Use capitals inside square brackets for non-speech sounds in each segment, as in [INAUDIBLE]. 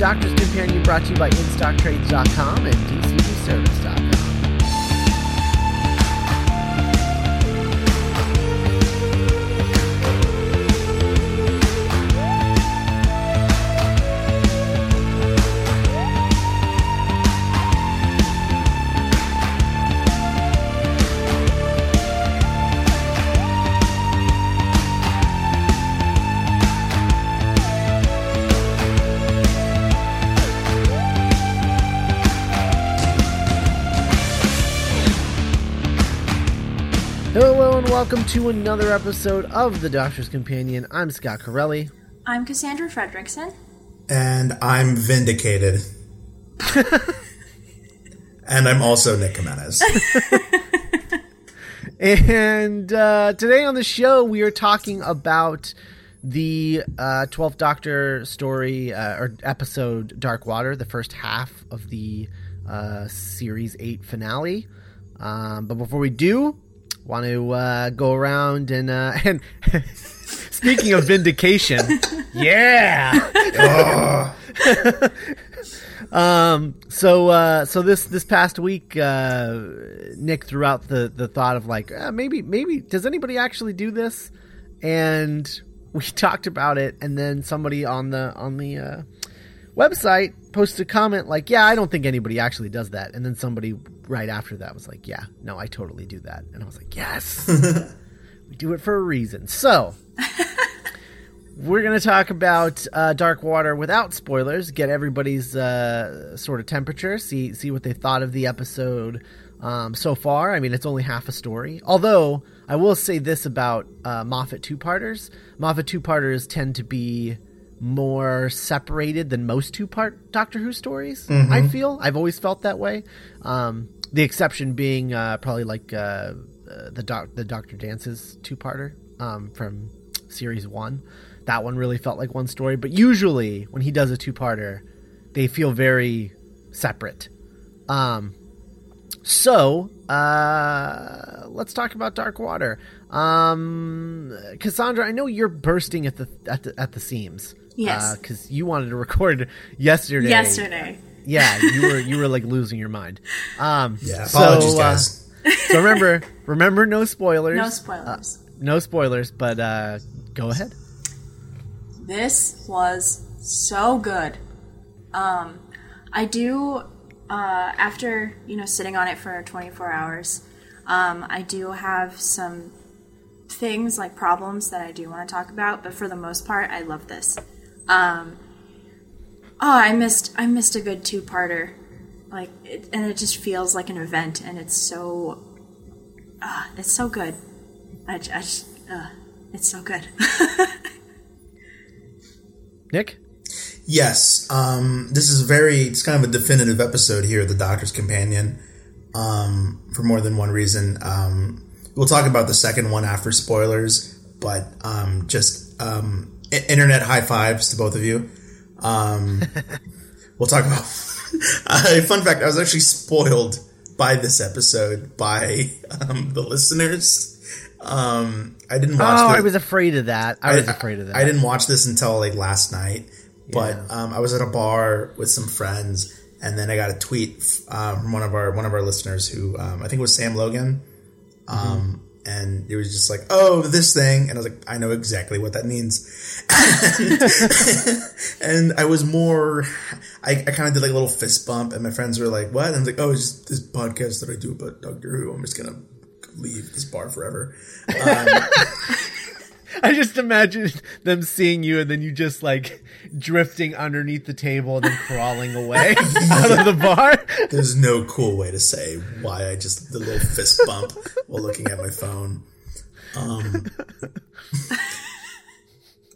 Doctor's Companion brought to you by InStockTrades.com and DCBService.com. welcome to another episode of The Doctor's Companion. I'm Scott Corelli. I'm Cassandra Fredrickson. And I'm vindicated. [LAUGHS] and I'm also Nick Jimenez. [LAUGHS] And uh, today on the show, we are talking about the uh, 12th Doctor story uh, or episode Dark Water, the first half of the uh, Series 8 finale. Um, but before we do, want to uh, go around and uh, [LAUGHS] and speaking of vindication, [LAUGHS] yeah. um. So uh, so this this past week, uh, Nick threw out the the thought of like uh, maybe maybe does anybody actually do this? And we [LAUGHS] talked about it, and then somebody on the on the uh, website posted a comment like, "Yeah, I don't think anybody actually does that." And then somebody right after that was like, "Yeah, no, I totally do that." And I was like, "Yes, [LAUGHS] we do it for a reason." So we're going to talk about uh, Dark Water without spoilers. Get everybody's uh, sort of temperature. See see what they thought of the episode um, so far. I mean, it's only half a story. Although I will say this about uh, Moffat two parters: Moffat two parters tend to be more separated than most two part Doctor Who stories. I feel I've always felt that way. Um, the exception being uh, probably like uh, uh, the doc- the Doctor Dances two parter um, from series one. That one really felt like one story, but usually when he does a two parter, they feel very separate. Um, so uh, let's talk about Dark Water. Um, Cassandra, I know you're bursting at the at the at the seams. Yes. because you wanted to record yesterday. Yesterday. Yeah, you were you were like losing your mind. Um, Yeah, so, apologies, uh, so remember, remember, no spoilers. No spoilers. No spoilers, but uh, go ahead. this was so good. Um, I do, uh, after, you know, sitting on it for 24 hours, um, I do have some things like problems that I do want to talk about, but for the most part, I love this. Um, oh, I missed, I missed a good two-parter. Like, it, and it just feels like an event, and it's so, uh, it's so good. I, j- I just, uh, it's so good. [LAUGHS] Nick. Yes, um, this is very. It's kind of a definitive episode here, the Doctor's Companion, um, for more than one reason. Um, we'll talk about the second one after spoilers, but um, just um, i- internet high fives to both of you. Um, [LAUGHS] we'll talk about. [LAUGHS] uh, fun fact: I was actually spoiled by this episode by um, the listeners. Um, I didn't watch. Oh, the- I was afraid of that. I was afraid of that. I didn't watch this until like last night, but Yeah. um, I was at a bar with some friends, and then I got a tweet uh, from one of our one of our listeners who um, I think it was Sam Logan, um, and it was just like, "Oh, this thing," and I was like, "I know exactly what that means," [LAUGHS] and I was more. I, I kind of did like a little fist bump, and my friends were like, "What?" And I was like, "Oh, it's just this podcast that I do about Doctor Who. I'm just gonna leave this bar forever." Um, [LAUGHS] I just imagine them seeing you and then you just like drifting underneath the table and then crawling away [LAUGHS] out of the bar. There's no cool way to say why I just the little fist bump while looking at my phone. Um,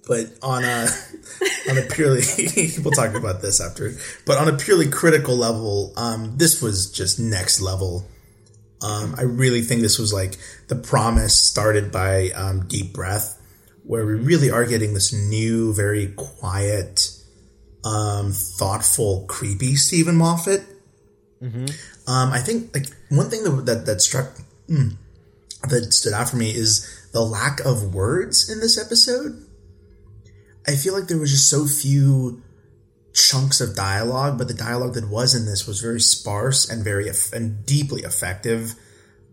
but on a on a purely [LAUGHS] we'll talk about this after. But on a purely critical level, um, this was just next level. Um, I really think this was like the promise started by um, Deep Breath, where we really are getting this new, very quiet, um, thoughtful, creepy Steven Moffat. Um, I think like one thing that that, that struck mm, that stood out for me is the lack of words in this episode. I feel like there was just so few chunks of dialogue, but the dialogue that was in this was very sparse and very and deeply effective.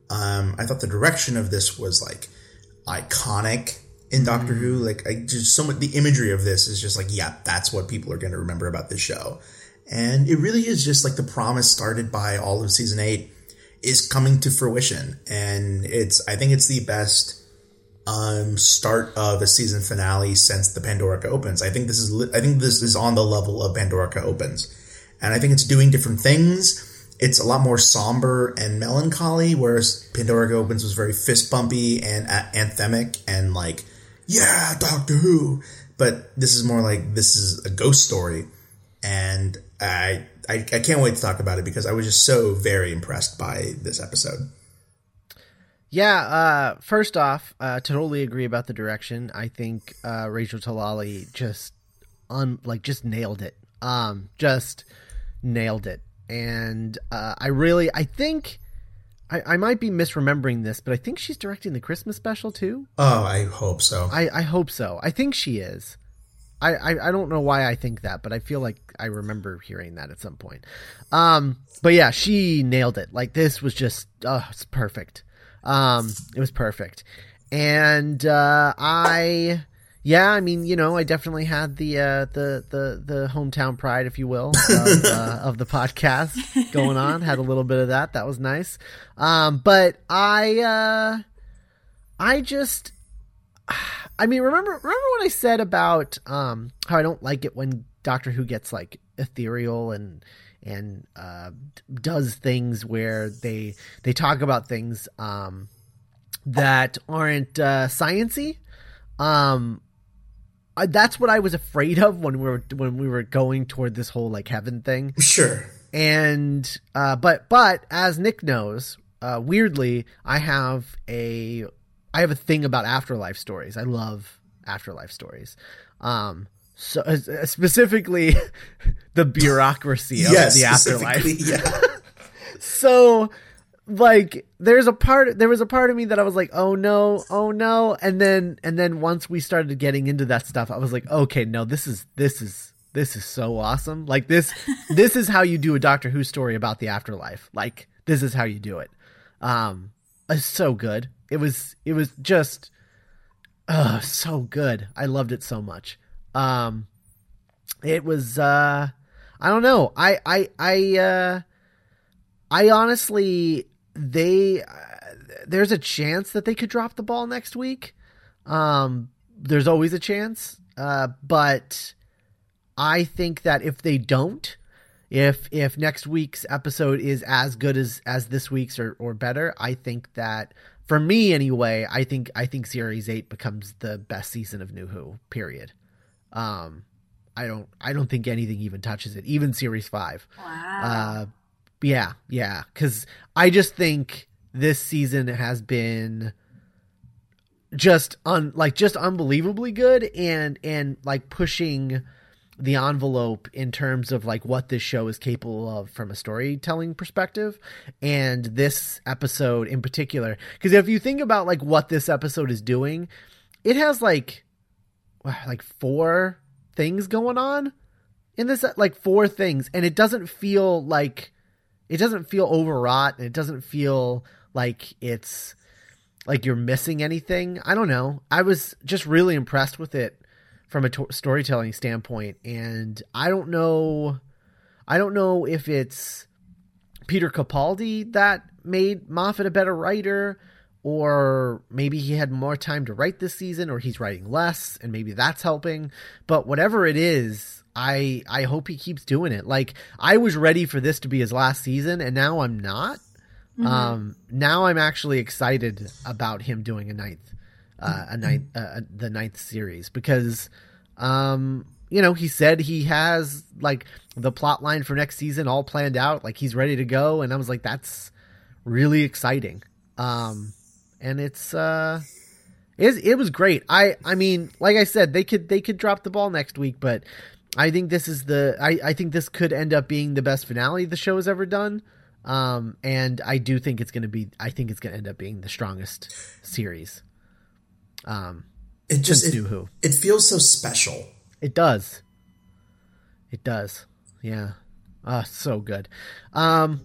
Um, I thought the direction of this was like iconic in Doctor Who. Like, I just so much the imagery of this is just like, yeah, that's what people are going to remember about this show. And it really is just like the promise started by all of season eight is coming to fruition. And it's, I think it's the best um, start of a season finale since the Pandorica opens. I think this is, I think this is on the level of Pandorica opens. And I think it's doing different things. It's a lot more somber and melancholy, whereas Pandorica opens was very fist bumpy and a- anthemic and like, yeah, Doctor Who. But this is more like this is a ghost story, and I, I I can't wait to talk about it because I was just so very impressed by this episode. Yeah, uh, first off, uh, totally agree about the direction. I think uh, Rachel Talalay just un like just nailed it. Um, just nailed it, and uh, I really I think I, I might be misremembering this, but I think she's directing the Christmas special too. Oh, I hope so. I, I hope so. I think she is. I, I, I don't know why I think that, but I feel like I remember hearing that at some point. Um, but yeah, she nailed it. Like this was just, uh, it's perfect. Um, it was perfect. And, uh, I, yeah, I mean, you know, I definitely had the, uh, the, the, the hometown pride, if you will, of, uh, [LAUGHS] of the podcast going on. Had a little bit of that. That was nice. Um, but I, uh, I just, I mean, remember remember what I said about um, how I don't like it when Doctor Who gets like ethereal and and uh, does things where they they talk about things um, that aren't uh, sciency. Um, I, that's what I was afraid of when we were when we were going toward this whole like heaven thing sure. and uh, but but as Nick knows, uh, weirdly, I have a I have a thing about afterlife stories. I love afterlife stories. Um, so uh, specifically, [LAUGHS] the bureaucracy of yes, the afterlife. Yeah. [LAUGHS] So like there's a part there was a part of me that I was like, "Oh no, oh no." And then and then once we started getting into that stuff, I was like, "Okay, no, this is this is this is so awesome. Like this [LAUGHS] this is how you do a Doctor Who story about the afterlife. Like this is how you do it." Um it's so good. It was it was just uh so good. I loved it so much. Um it was uh I don't know. I I I uh I honestly, they, uh, there's a chance that they could drop the ball next week. Um, there's always a chance. Uh, but I think that if they don't, if if next week's episode is as good as as this week's or or better, I think that for me anyway, I think I think series 8 becomes the best season of New Who, period. Um I don't I don't think anything even touches it, even series 5. Wow. Uh, yeah, yeah. Because I just think this season has been just un like just unbelievably good and and like pushing the envelope in terms of like what this show is capable of from a storytelling perspective and this episode in particular. Because if you think about like what this episode is doing it has like like four things going on in this like four things. And it doesn't feel like it doesn't feel overwrought and it doesn't feel like it's like you're missing anything. I don't know. I was just really impressed with it from a to- storytelling standpoint and i don't know i don't know if it's peter capaldi that made moffat a better writer or maybe he had more time to write this season or he's writing less and maybe that's helping but whatever it is i i hope he keeps doing it. Like i was ready for this to be his last season and now i'm not. Um now i'm actually excited about him doing a ninth uh, a ninth uh, the ninth series because um you know he said he has like the plot line for next season all planned out like he's ready to go and i was like that's really exciting. Um and it's uh it, it was great. I i mean like i said they could they could drop the ball next week but i think this is the i i think this could end up being the best finale the show has ever done. Um and i do think it's gonna be i think it's gonna end up being the strongest series um It just it, New Who. it feels so special. it does It does. Yeah. Uh, so good. Um,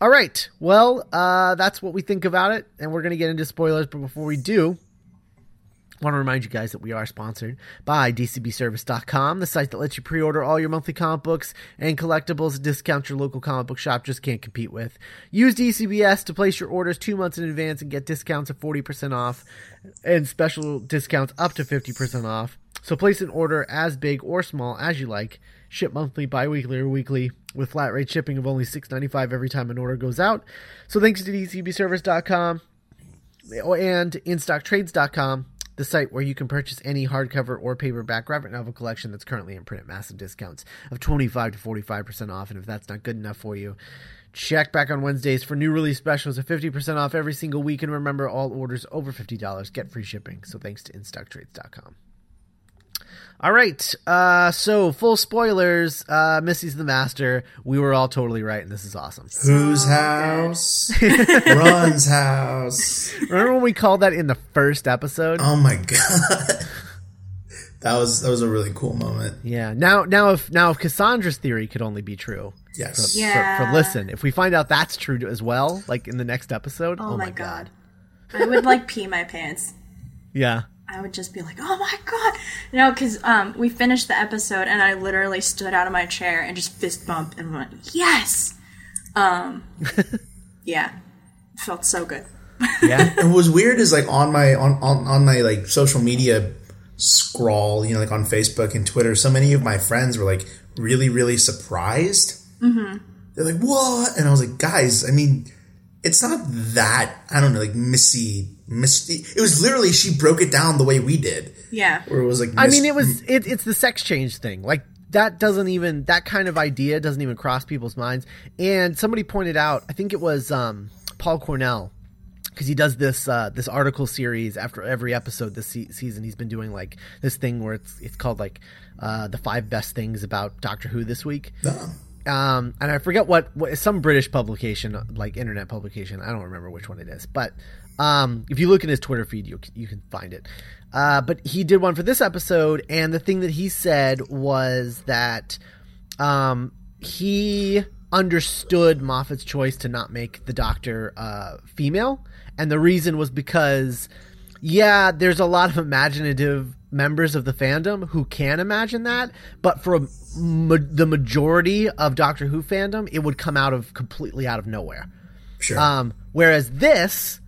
all right. Well, uh, that's what we think about it, and we're gonna get into spoilers. But before we do, want to remind you guys that we are sponsored by DCBService.com, the site that lets you pre-order all your monthly comic books and collectibles at discounts your local comic book shop just can't compete with. Use DCBS to place your orders two months in advance and get discounts of 40% off and special discounts up to 50% off. So place an order as big or small as you like. Ship monthly, bi-weekly, or weekly with flat rate shipping of only $6.95 every time an order goes out. So thanks to DCBService.com and InStockTrades.com the site where you can purchase any hardcover or paperback graphic novel collection that's currently in print at massive discounts of 25 to 45% off. And if that's not good enough for you, check back on Wednesdays for new release specials of 50% off every single week. And remember, all orders over $50 get free shipping. So thanks to InStockTrades.com. All right. Uh, so full spoilers. Uh, Missy's the master. We were all totally right, and this is awesome. Whose house? [LAUGHS] Ron's house. Remember when we called that in the first episode? Oh my god. [LAUGHS] That was that was a really cool moment. Yeah. Now, now, if now if Cassandra's theory could only be true, Yes. for, Yeah. for, for listen, if we find out that's true as well, like in the next episode, Oh, my god. I would like pee my pants. yeah, I would just be like, "Oh my god!" You know, because um, we finished the episode, and I literally stood out of my chair and just fist bumped and went, "Yes!" Um, [LAUGHS] yeah, felt so good. yeah, [LAUGHS] And what was weird is like on my on, on on my like social media scroll, you know, like on Facebook and Twitter, so many of my friends were like really, really surprised. Mm-hmm. They're like, "What?" And I was like, "Guys, I mean, it's not that I don't know, like Missy, Misty. It was literally she broke it down the way we did, Yeah, where it was like, I mean, it was it, it's the sex change thing. Like that doesn't even that kind of idea doesn't even cross people's minds. And somebody pointed out, I think it was um, Paul Cornell, because he does this uh, this article series after every episode this se- season. He's been doing like this thing where it's it's called like uh, the five best things about Doctor Who this week. No. Um, and I forget what, what some British publication, like internet publication. I don't remember which one it is, but um, if you look in his Twitter feed, you you can find it. Uh, but he did one for this episode, and the thing that he said was that um, he understood Moffat's choice to not make the Doctor uh, female, and the reason was because yeah, there's a lot of imaginative members of the fandom who can imagine that, but for a, ma- the majority of Doctor Who fandom, it would come out of completely out of nowhere. sure. Um, whereas this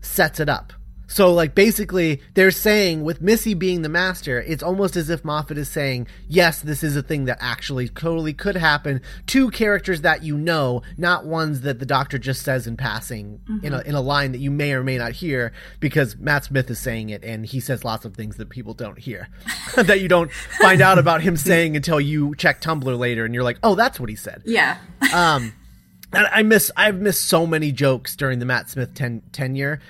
sets it up. So, like, basically, they're saying with Missy being the master, it's almost as if Moffat is saying, yes, this is a thing that actually totally could happen. Two characters that you know, not ones that the doctor just says in passing in, a, in a line that you may or may not hear because Matt Smith is saying it and he says lots of things that people don't hear [LAUGHS] that you don't find out about him saying until you check Tumblr later and you're like, oh, that's what he said. yeah, Um, I miss I've missed so many jokes during the Matt Smith ten, tenure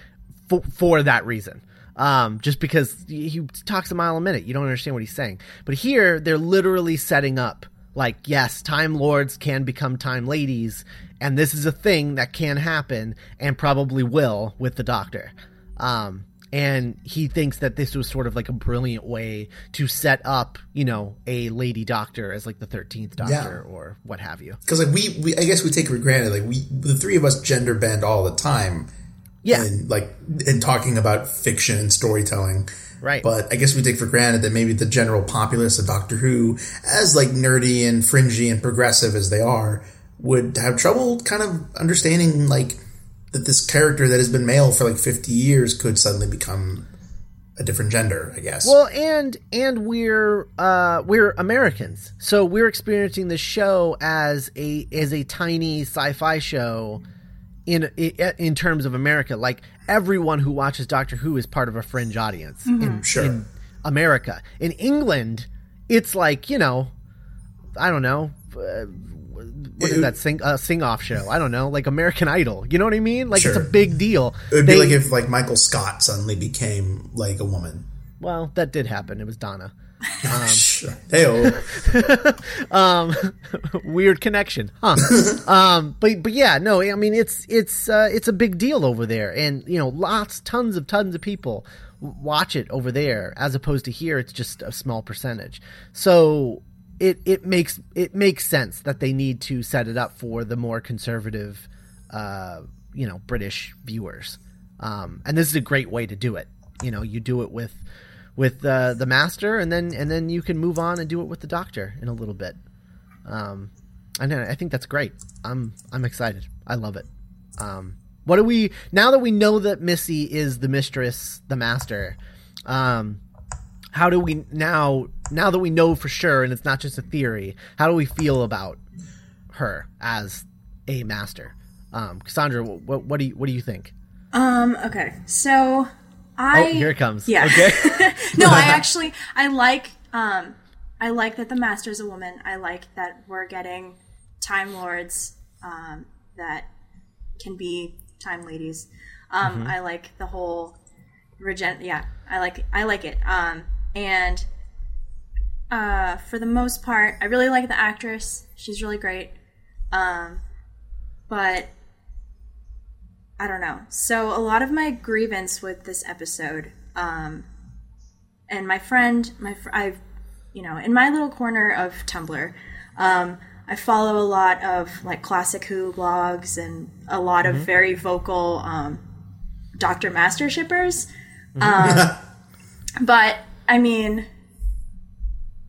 for, for that reason. Um, just because he talks a mile a minute, you don't understand what he's saying. But here, they're literally setting up like, yes, Time Lords can become Time Ladies, and this is a thing that can happen and probably will with the Doctor. Um, and he thinks that this was sort of like a brilliant way to set up, you know, a lady doctor as like the 13th doctor or what have you. because like we, we, I guess we take for granted, like we, the three of us gender bend all the time, Yeah. and like in talking about fiction and storytelling. Right. But I guess we take for granted that maybe the general populace of Doctor Who, as like nerdy and fringy and progressive as they are, would have trouble kind of understanding like that this character that has been male for like 50 years could suddenly become a different gender, I guess. Well, and and we're uh, we're Americans, so we're experiencing the show as a as a tiny sci-fi show in in terms of America. Like everyone who watches Doctor Who is part of a fringe audience in, Sure. in America. In England, it's like you know, I don't know. Uh, what is It- that sing uh, sing off show? I don't know, like American Idol. You know what I mean? Like it's a big deal. it would They- be like if like Michael Scott suddenly became like a woman. well, that did happen. It was Donna. [LAUGHS] [LAUGHS] Sure. Hey, [LAUGHS] weird connection, huh? um, but but yeah, no, I mean it's it's uh, it's a big deal over there, and you know, lots, tons of tons of people watch it over there, as opposed to here, it's just a small percentage. So it it makes it makes sense that they need to set it up for the more conservative, uh, you know, British viewers. Um, and this is a great way to do it. You know, you do it with with uh, the master, and then and then you can move on and do it with the doctor in a little bit. Um, and I think that's great. I'm I'm excited. I love it. Um, what do we now that we know that Missy is the mistress, the master? Um, how do we now now that we know for sure and it's not just a theory? How do we feel about her as a master? Um, Cassandra, what what do you what do you think? Um. Okay. So I. Oh, here it comes. Yeah. Okay. [LAUGHS] no, I [LAUGHS] actually I like um I like that the master's a woman. I like that we're getting time lords um, that can be time ladies. Um, Mm-hmm. I like the whole regen. Yeah, I like I like it. Um, and uh, for the most part, I really like the actress. She's really great. Um, but I don't know. So a lot of my grievance with this episode, um, and my friend, my fr- I've, you know, in my little corner of Tumblr, um, I follow a lot of like classic Who blogs and a lot of very vocal um, Doctor Master shippers. Um, [LAUGHS] but I mean,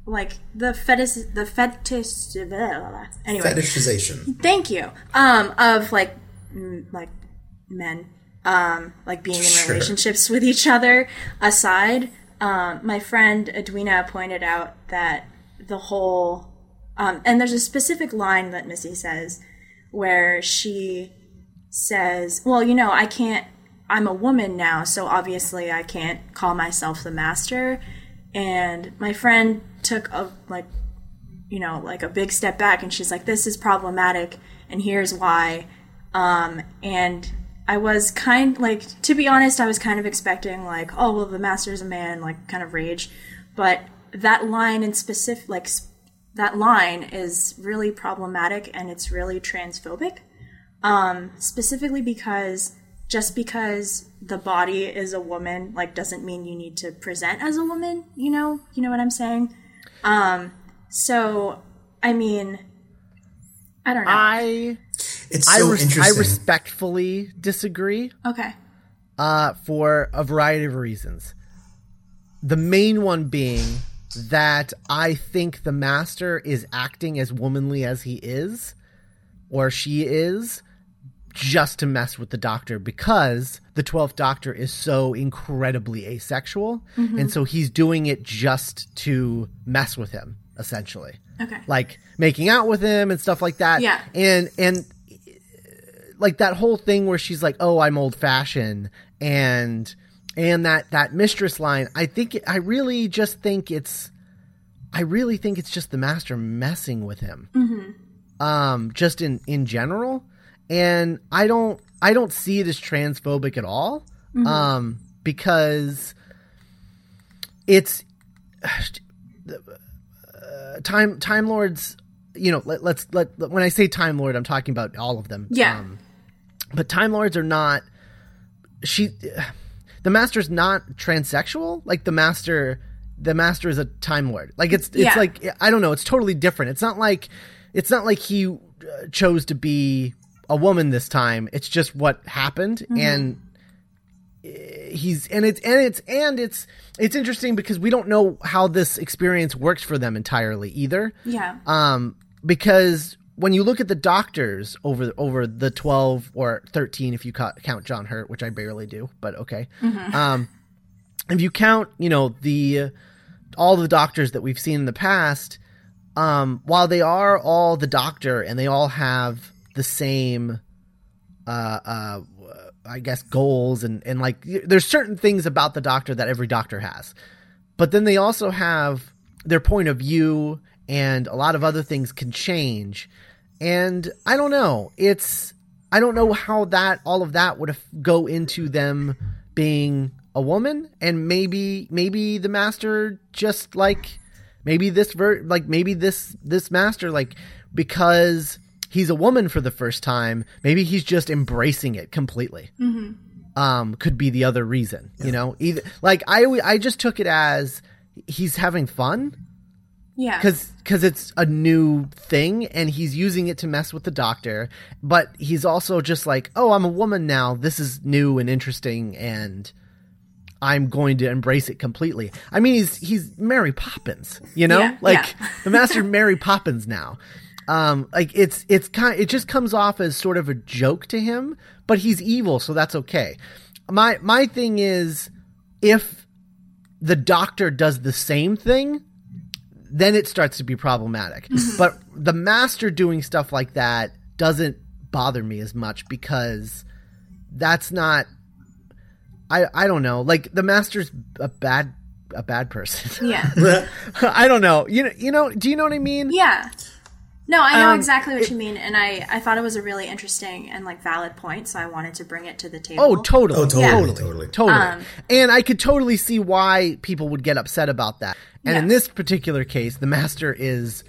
like the fetish, the fetish. Blah, blah, blah. Anyway, Fetishization. thank you um of like m- like men um like being in Sure. relationships with each other aside um my friend edwina pointed out that the whole um and there's a specific line that missy says where she says well you know i can't i'm a woman now so obviously i can't call myself the master and my friend took a like you know, like a big step back and she's like, this is problematic and here's why. Um, and I was kind like, to be honest, I was kind of expecting like, oh, well, the master's a man, like kind of rage. But that line in specific, like that line is really problematic and it's really transphobic. Um, specifically because just because the body is a woman, like doesn't mean you need to present as a woman, you know, you know what I'm saying? Um, so, I mean, I don't know. I It's I, so res- I respectfully disagree. okay. uh, for a variety of reasons. The main one being that I think the master is acting as womanly as he is, or she is, just to mess with the doctor because the 12th doctor is so incredibly asexual. And so he's doing it just to mess with him, essentially Okay. like making out with him and stuff like that. Yeah. And and like that whole thing where she's like, "Oh, I'm old fashioned," and and that that mistress line. I think it, I really just think it's, I really think it's just the master messing with him. Um, just in in general, and I don't I don't see it as transphobic at all. Um, because it's [SIGHS] time time lords you know let, let's let when i say time lord i'm talking about all of them Yeah. um, but time lords are not she the master's not transsexual. Like the master the master is a time lord. Like it's it's Yeah. like i don't know it's totally different. It's not like it's not like he uh, chose to be a woman this time. It's just what happened. And he's and it's and it's and it's it's interesting because we don't know how this experience works for them entirely either. Yeah. um because when you look at the doctors over over the 12 or 13 if you ca- count John Hurt which I barely do but okay um if you count you know the all the doctors that we've seen in the past um while they are all the doctor and they all have the same uh uh I guess goals and and like there's certain things about the doctor that every doctor has. But then they also have their point of view and a lot of other things can change. And I don't know. It's I don't know how that all of that would go into them being a woman. And maybe maybe the master just like maybe this ver- like maybe this this master like because he's a woman for the first time maybe he's just embracing it completely. Um could be the other reason you know? Either like i i just took it as he's having fun Yeah. because because it's a new thing and he's using it to mess with the doctor but he's also just like oh i'm a woman now. This is new and interesting and i'm going to embrace it completely. I mean he's he's mary poppins you know? Yeah, like yeah. the master [LAUGHS] mary poppins now. Um like it's it's kind it just comes off as sort of a joke to him but he's evil so that's okay. My my thing is if the doctor does the same thing then it starts to be problematic. but the master doing stuff like that doesn't bother me as much because that's not I I don't know. Like the master's a bad a bad person. [LAUGHS] Yeah. [LAUGHS] I don't know. You know you know do you know what I mean? Yeah. No, I know Um, exactly what you mean, and I, I thought it was a really interesting and like valid point, so I wanted to bring it to the table. Oh, totally. Oh, totally, Yeah. totally. Totally. Um, and I could totally see why people would get upset about that. And in this particular case, the master is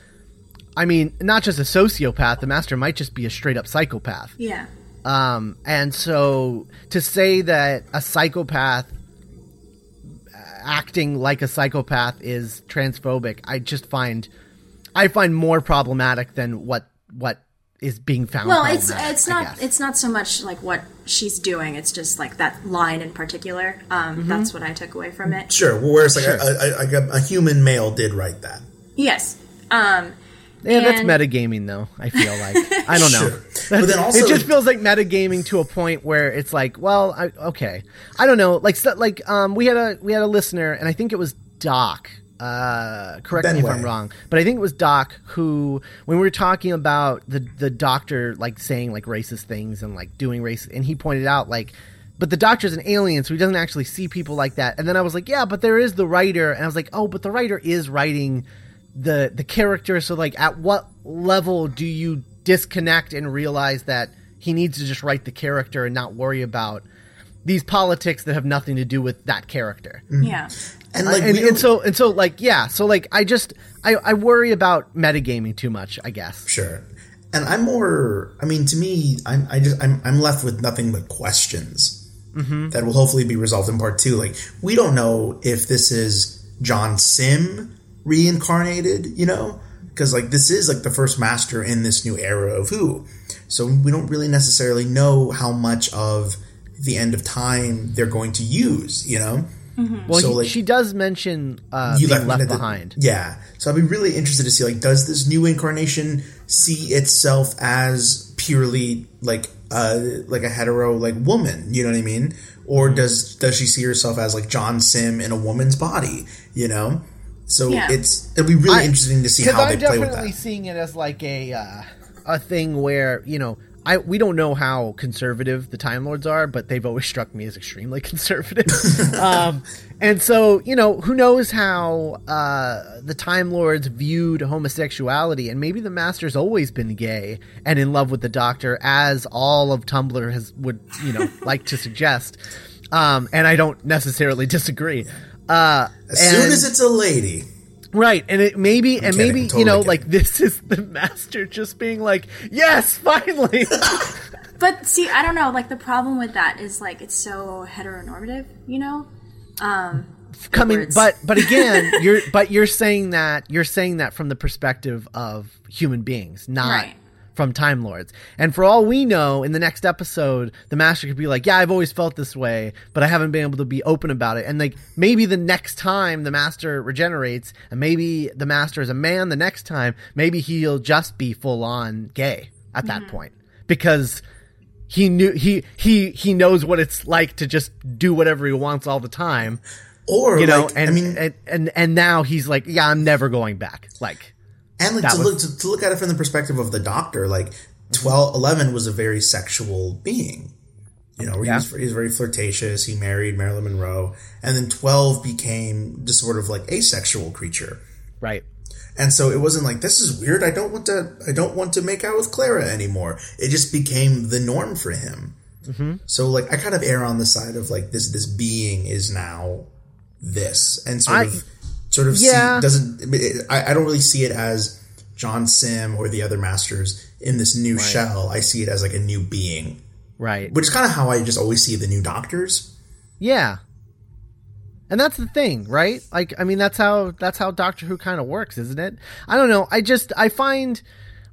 I mean, not just a sociopath, the master might just be a straight up psychopath. Yeah. Um, and so to say that a psychopath acting like a psychopath is transphobic, I just find I find more problematic than what what is being found. Well, it's it's not it's not so much like what she's doing; it's just like that line in particular. Um, Mm-hmm. That's what I took away from it. Sure. Whereas like a, a, a, a human male did write that. Yes. Um, yeah, that's and- metagaming though. I feel like [LAUGHS] I don't know. Sure. But then [LAUGHS] also it just feels like metagaming to a point where it's like, well, I, okay, I don't know. Like, so, like, um, we had a we had a listener, and I think it was Doc. Uh, correct me if I'm wrong, but I think it was Doc who, when we were talking about the the doctor like saying like racist things and like doing race, and he pointed out like. But the doctor's an alien, so he doesn't actually see people like that. And then I was like, "Yeah, but there is the writer," and I was like, "Oh, but the writer is writing the the character so like at what level do you disconnect and realize that he needs to just write the character and not worry about these politics that have nothing to do with that character mm-hmm. yeah. and like and, and so and so like yeah so like i just i i worry about metagaming too much i guess Sure. And I'm more. I mean, to me, I'm. I just. I'm. I'm left with nothing but questions mm-hmm. that will hopefully be resolved in part two. Like, we don't know if this is John Simm reincarnated. You know, because like this is like the first master in this new era of Who. So we don't really necessarily know how much of the end of time they're going to use. You know. well So, he- like- she does mention uh you being left, left, me the- behind Yeah. So I'd be really interested to see like does this new incarnation see itself as purely like uh like a hetero like woman, you know what I mean? Or Mm-hmm. does does she see herself as like John Simm in a woman's body, you know? So Yeah. it's it'll be really I- interesting to see how I'm they play with that. definitely that. seeing it as like a uh, a thing where you know I we don't know how conservative the Time Lords are, but they've always struck me as extremely [LAUGHS] conservative. um, and so you know who knows how uh, the Time Lords viewed homosexuality, and maybe the Master's always been gay and in love with the Doctor, as all of Tumblr has would you know [LAUGHS] like to suggest. Um, and I don't necessarily disagree. Uh, As soon as it's a lady. Right, and it maybe and kidding, maybe totally you know kidding. like this [LAUGHS] is the master just being like, yes, finally. [LAUGHS] But see, I don't know. Like the problem with that is like it's so heteronormative. You know. Um, Coming, words. but but again, [LAUGHS] you're but you're saying that you're saying that from the perspective of human beings, not Right. From Time Lords. And for all we know, in the next episode, the master could be like, "Yeah, I've always felt this way, but I haven't been able to be open about it." And like maybe the next time the master regenerates, and maybe the master is a man the next time, maybe he'll just be full on gay at that mm-hmm. point because he knew he he he knows what it's like to just do whatever he wants all the time Or you know like, and, I mean and and and now he's like yeah i'm never going back like And like to was- look to, to look at it from the perspective of the doctor, like 12, 11 was a very sexual being. You know, Yeah. was, he was very flirtatious. He married Marilyn Monroe, and then twelve became just sort of like asexual creature. right And so it wasn't like this is weird. I don't want to. I don't want to make out with Clara anymore. It just became the norm for him. Mm-hmm. So like I kind of err on the side of like this. This being is now this, and sort I- of sort of Yeah. see, doesn't. I, I don't really see it as John Simm or the other masters in this new shell. I see it as like a new being, right which is kind of how I just always see the new doctors. yeah And that's the thing, right? Like, I mean, that's how that's how Doctor Who kind of works, isn't it? I don't know. I just I find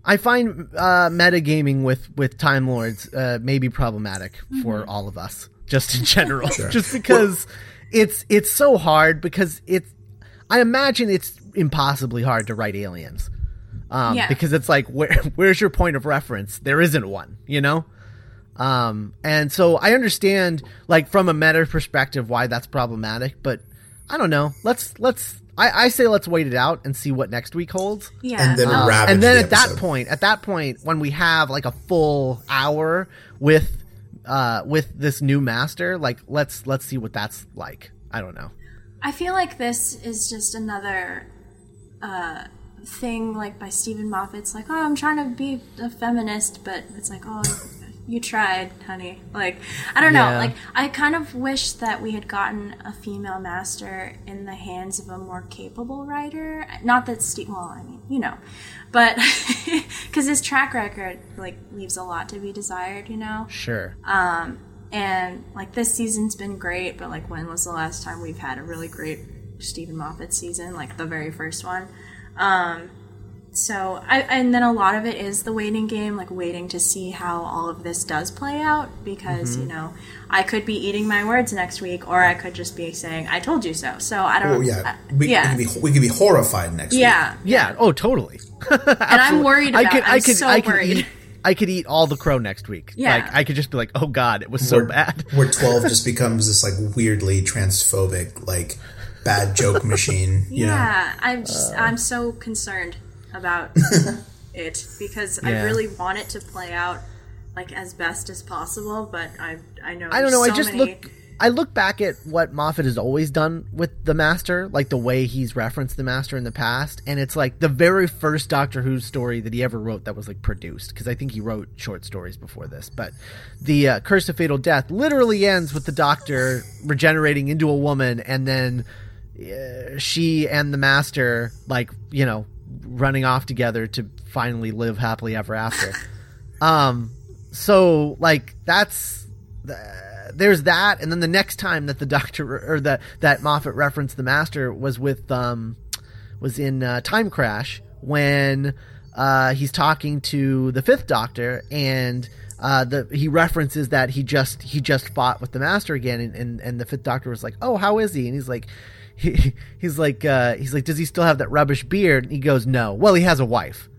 I find uh, metagaming with with Time Lords uh, maybe problematic for all of us, just in general, [LAUGHS] just because it's it's so hard because it's I imagine it's impossibly hard to write aliens. Um, Yeah. because it's like where [LAUGHS] where's your point of reference? There isn't one, you know? Um, and so I understand, like from a meta perspective, why that's problematic. But I don't know. Let's let's. I, I say let's wait it out and see what next week holds. Yeah. And then um, and then the at that point, at that point, when we have like a full hour with uh with this new master, like let's let's see what that's like. I don't know. I feel like this is just another uh, thing, like by Steven Moffat's like, oh, I'm trying to be a feminist, but it's like, oh, you tried, honey. Like, I don't know. Yeah. Like, I kind of wish that we had gotten a female master in the hands of a more capable writer. Not that Steve, well, I mean, you know, but [LAUGHS] because his track record like leaves a lot to be desired, you know. Sure. And like this season's been great, but like when was the last time we've had a really great Steven Moffat season, like the very first one? Um, so I and then a lot of it is the waiting game, like waiting to see how all of this does play out because Mm-hmm. you know I could be eating my words next week, or I could just be saying I told you so. So I don't. Oh yeah, I- we, yeah, we, could be, we could be horrified next week. yeah. yeah. Oh, totally. [LAUGHS] And I'm worried about. I could. I'm I could. so I could worried. eat. I could eat all the crow next week. Yeah. Like I could just be like, oh god, it was so where, bad. where 12 [LAUGHS] just becomes this like weirdly transphobic like bad joke machine you know yeah, I'm just uh, I'm so concerned about [LAUGHS] it because I really want it to play out like as best as possible, but I I know I don't know. there's I so just many- look. I look back at what Moffat has always done with the Master, like the way he's referenced the Master in the past, and it's like the very first Doctor Who story that he ever wrote that was like produced, because I think he wrote short stories before this. But the uh, Curse of Fatal Death literally ends with the Doctor regenerating into a woman, and then uh, she and the Master, like you know, running off together to finally live happily ever after. [LAUGHS] um, so like that's there's that, and then the next time that the Doctor or that that Moffat referenced the Master was with um was in uh, Time Crash when uh, he's talking to the Fifth Doctor and. Uh, the he references that he just he just fought with the master again and, and, and the fifth doctor was like oh how is he? And he's like [LAUGHS] he, he's like uh, he's like does he still have that rubbish beard? And he goes no. Well he has a wife.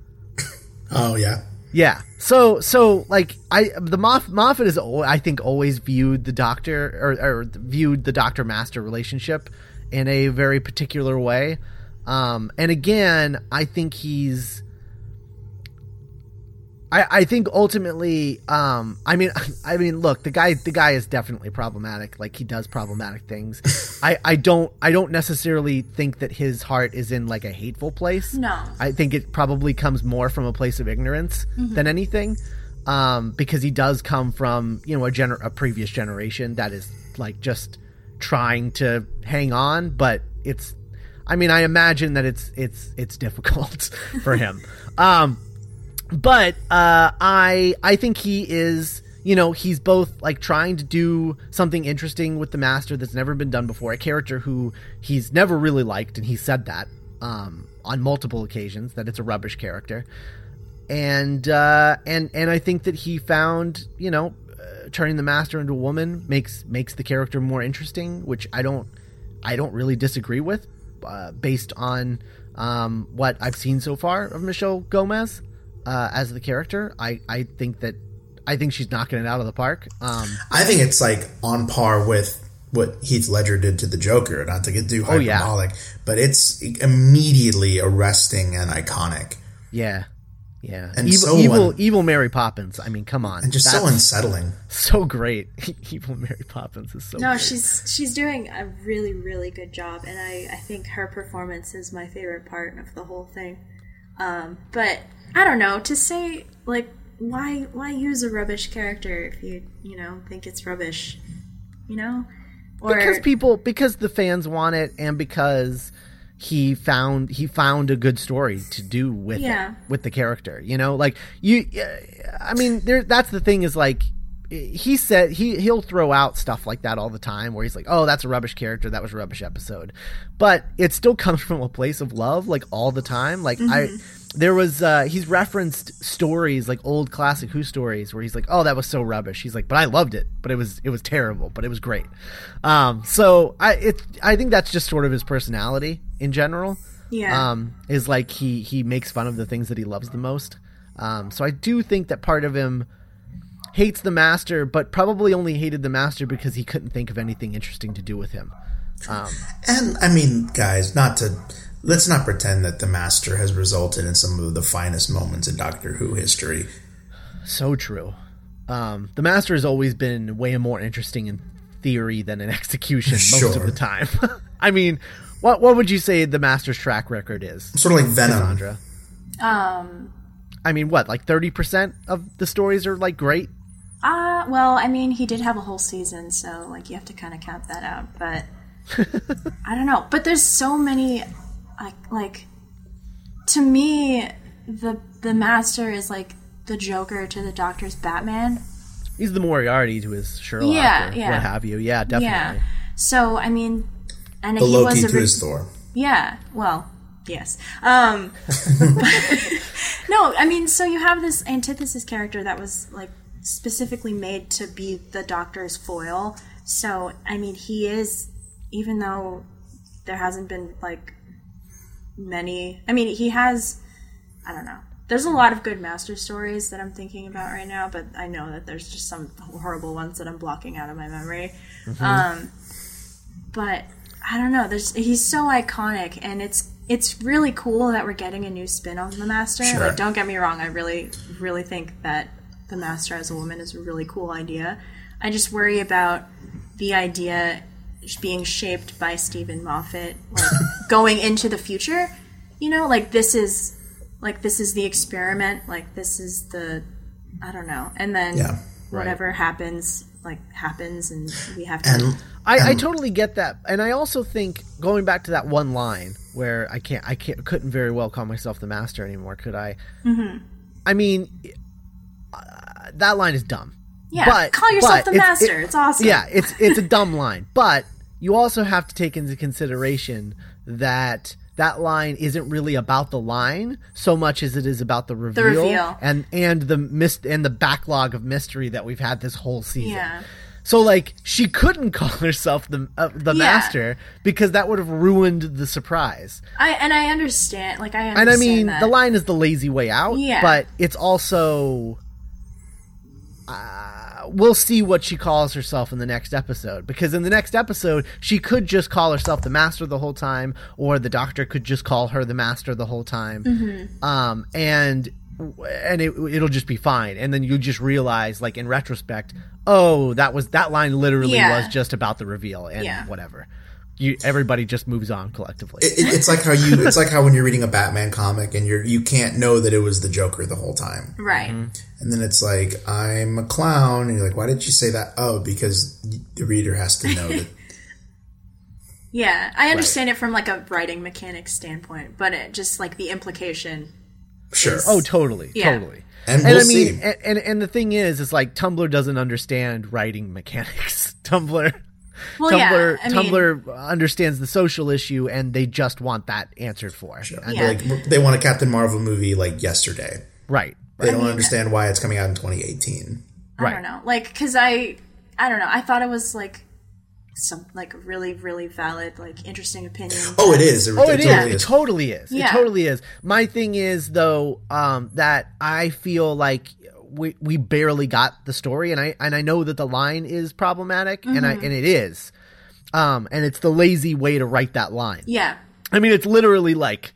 Oh yeah yeah. So so like I the Moff, Moffat is I think always viewed the Doctor or, or viewed the Doctor Master relationship in a very particular way. Um, and again, I think he's. I, I think ultimately, um, I mean, [LAUGHS] I mean, look, the guy, the guy is definitely problematic. Like he does problematic things. [LAUGHS] I, I don't, I don't necessarily think that his heart is in like a hateful place. No. I think it probably comes more from a place of ignorance than anything, um, because he does come from you know a gener- a previous generation that is like just trying to hang on, but it's. I mean, I imagine that it's it's it's difficult [LAUGHS] for him. Um, but uh, I I think he is you know he's both like trying to do something interesting with the master that's never been done before a character who he's never really liked and he said that um, on multiple occasions that it's a rubbish character. And uh, and and I think that he found you know uh, turning the master into a woman makes makes the character more interesting which I don't I don't really disagree with uh, based on um, what I've seen so far of Michelle Gomez uh, as the character. I, I think that I think she's knocking it out of the park. Um, i think it's like on par with what heath ledger did to the joker not to get too Oh, yeah. hyperbolic but it's immediately arresting and iconic yeah, yeah. And evil, so evil, un- evil Mary Poppins. I mean, come on, and just so unsettling [LAUGHS] so great. [LAUGHS] evil Mary Poppins is so. No, great. she's she's doing a really really good job, and I I think her performance is my favorite part of the whole thing. Um, but I don't know to say like why why use a rubbish character if you you know think it's rubbish, you know, or because people because the fans want it and because he found he found a good story to do with Yeah. it, with the character you know like you i mean there that's the thing is like he said he he'll throw out stuff like that all the time where he's like oh that's a rubbish character. That was a rubbish episode. But it still [LAUGHS] comes from a place of love like all the time. Like i there was uh he's referenced stories like old classic who stories where he's like oh that was so rubbish. He's like but i loved it but it was it was terrible but it was great. Um so i it i think that's just sort of his personality in general Yeah. um is like he he makes fun of the things that he loves the most. Um so i do think that part of him hates the master, but probably only hated the master because he couldn't think of anything interesting to do with him. Um, And I mean, guys, not to let's not pretend that the master has resulted in some of the finest moments in Doctor Who history. so true. Um, the master has always been way more interesting in theory than in [LAUGHS] execution most of the time. [LAUGHS] I mean, what what would you say the master's track record is, Sort of like Venom. Sandra? um. I mean, what like thirty percent of the stories are like great. Uh. Well, I mean, he did have a whole season, so like you have to kind of count that out. But [LAUGHS] I don't know. But there's so many, like, like to me, the the master is like the Joker to the Doctor's Batman. He's the Moriarty to his Sherlock, Yeah, or yeah. what have you. Yeah, definitely. Yeah. So I mean, and The he Loki was a to his Thor. Yeah, well, yes. Um, [LAUGHS] [LAUGHS] no, I mean, so you have this antithesis character that was like specifically made to be the Doctor's foil. So I mean, he is, even though there hasn't been like many. I mean, he has. I don't know. There's a lot of good master stories that I'm thinking about right now, but I know that there's just some horrible ones that I'm blocking out of my memory. Um, but I don't know. There's he's so iconic, and it's it's really cool that we're getting a new spin on the Master. Sure. Like, don't get me wrong. I really really think that the Master as a woman is a really cool idea. I just worry about the idea being shaped by Steven Moffat, like [LAUGHS] going into the future. You know, like this is like this is the experiment. Like this is the I don't know, and then Yeah. whatever happens, like happens, and we have to. And I, I totally get that, and I also think going back to that one line where I can't, I can't, couldn't very well call myself the master anymore, could I? Mm-hmm. I mean, that line is dumb. Yeah, but call yourself but the master. it- it's awesome. Yeah, it's it's a dumb line, but you also have to take into consideration that that line isn't really about the line so much as it is about the reveal, reveal. and and the mist and the backlog of mystery that we've had this whole season. Yeah. So like she couldn't [LAUGHS] call herself the uh, the Yeah. master because that would have ruined the surprise. I and I understand. Like I And I mean, that. the line is the lazy way out, Yeah. but it's also. Uh, we'll see what she calls herself in the next episode because in the next episode she could just call herself the master the whole time, or the doctor could just call her the master the whole time, Mm-hmm. um, and and it, it'll just be fine. And then you just realize, like in retrospect, oh, that was that line literally Yeah. was just about the reveal and Yeah. whatever. You everybody just moves on collectively. it, it- it's like how you it's like how when you're reading a Batman comic and you're you can't know that it was the Joker the whole time. right. Mm-hmm. And then it's like I'm a clown and you're like why did you say that? Oh, because the reader has to know that [LAUGHS] Yeah, I understand it from like a writing mechanic standpoint, but it just like the implication. sure. Oh, totally, Yeah. totally. And and we'll I mean, see. and, and and the thing is, is like Tumblr doesn't understand writing mechanics. [LAUGHS] Tumblr, Well, Tumblr, yeah, I mean, Tumblr understands the social issue, and they just want that answered for. And- Yeah. Like they want a Captain Marvel movie like yesterday. Right. They don't understand why it's coming out in 2018. I Right. don't know, like because I, I don't know. I thought it was like some like really really valid like interesting opinion. Oh, it is. It, Oh, it is. totally It is. totally is. It totally is. My thing is though um, that I feel like we we barely got the story, and I and I know that the line is problematic, and Mm-hmm. I and it is, um, and it's the lazy way to write that line. Yeah, I mean, it's literally like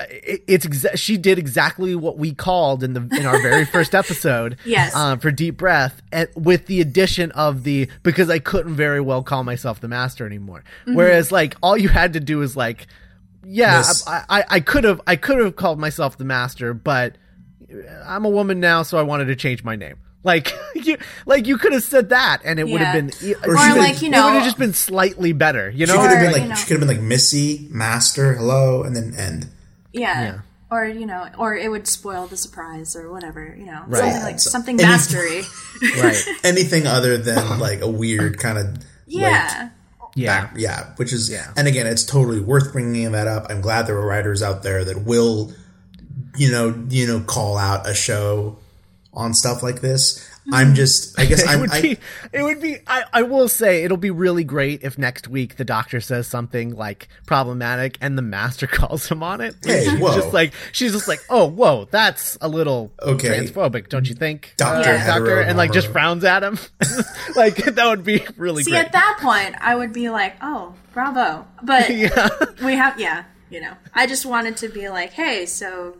it, it's exa- she did exactly what we called in the in our very [LAUGHS] first episode. Yes. uh, for deep breath, and with the addition of the because I couldn't very well call myself the master anymore. Mm-hmm. Whereas, like, all you had to do is like, yeah, Miss. I, I, I could have I could have called myself the master, but I'm a woman now, so I wanted to change my name. Like [LAUGHS] you, like you could have said that, and it would have been, Or or like could- you it would know, have just been slightly better. You know, She could have been like you know. she could have been like Missy, Master, hello, and then end. yeah. or you know, or it would spoil the surprise or whatever. You know, Right. something like So- something any- mastery. [LAUGHS] right. Anything other than [LAUGHS] like a weird kind of yeah. Yeah. back, yeah, which is Yeah. and again, it's totally worth bringing that up. I'm glad there are writers out there that will, you know, you know, call out a show on stuff like this. I'm just, I guess [LAUGHS] It I'm, would I, be. It would be. I, I will say it'll be really great if next week the doctor says something like problematic and the master [LAUGHS] calls him on it. Hey, she's whoa. just like she's just like, oh, whoa, that's a little Okay. transphobic, don't you think, Doctor Yeah. doctor? And like just frowns at him. [LAUGHS] like that would be really See, great. at that point, I would be like, "Oh, bravo!" But yeah. we have, yeah, you know. I just wanted to be like, "Hey, so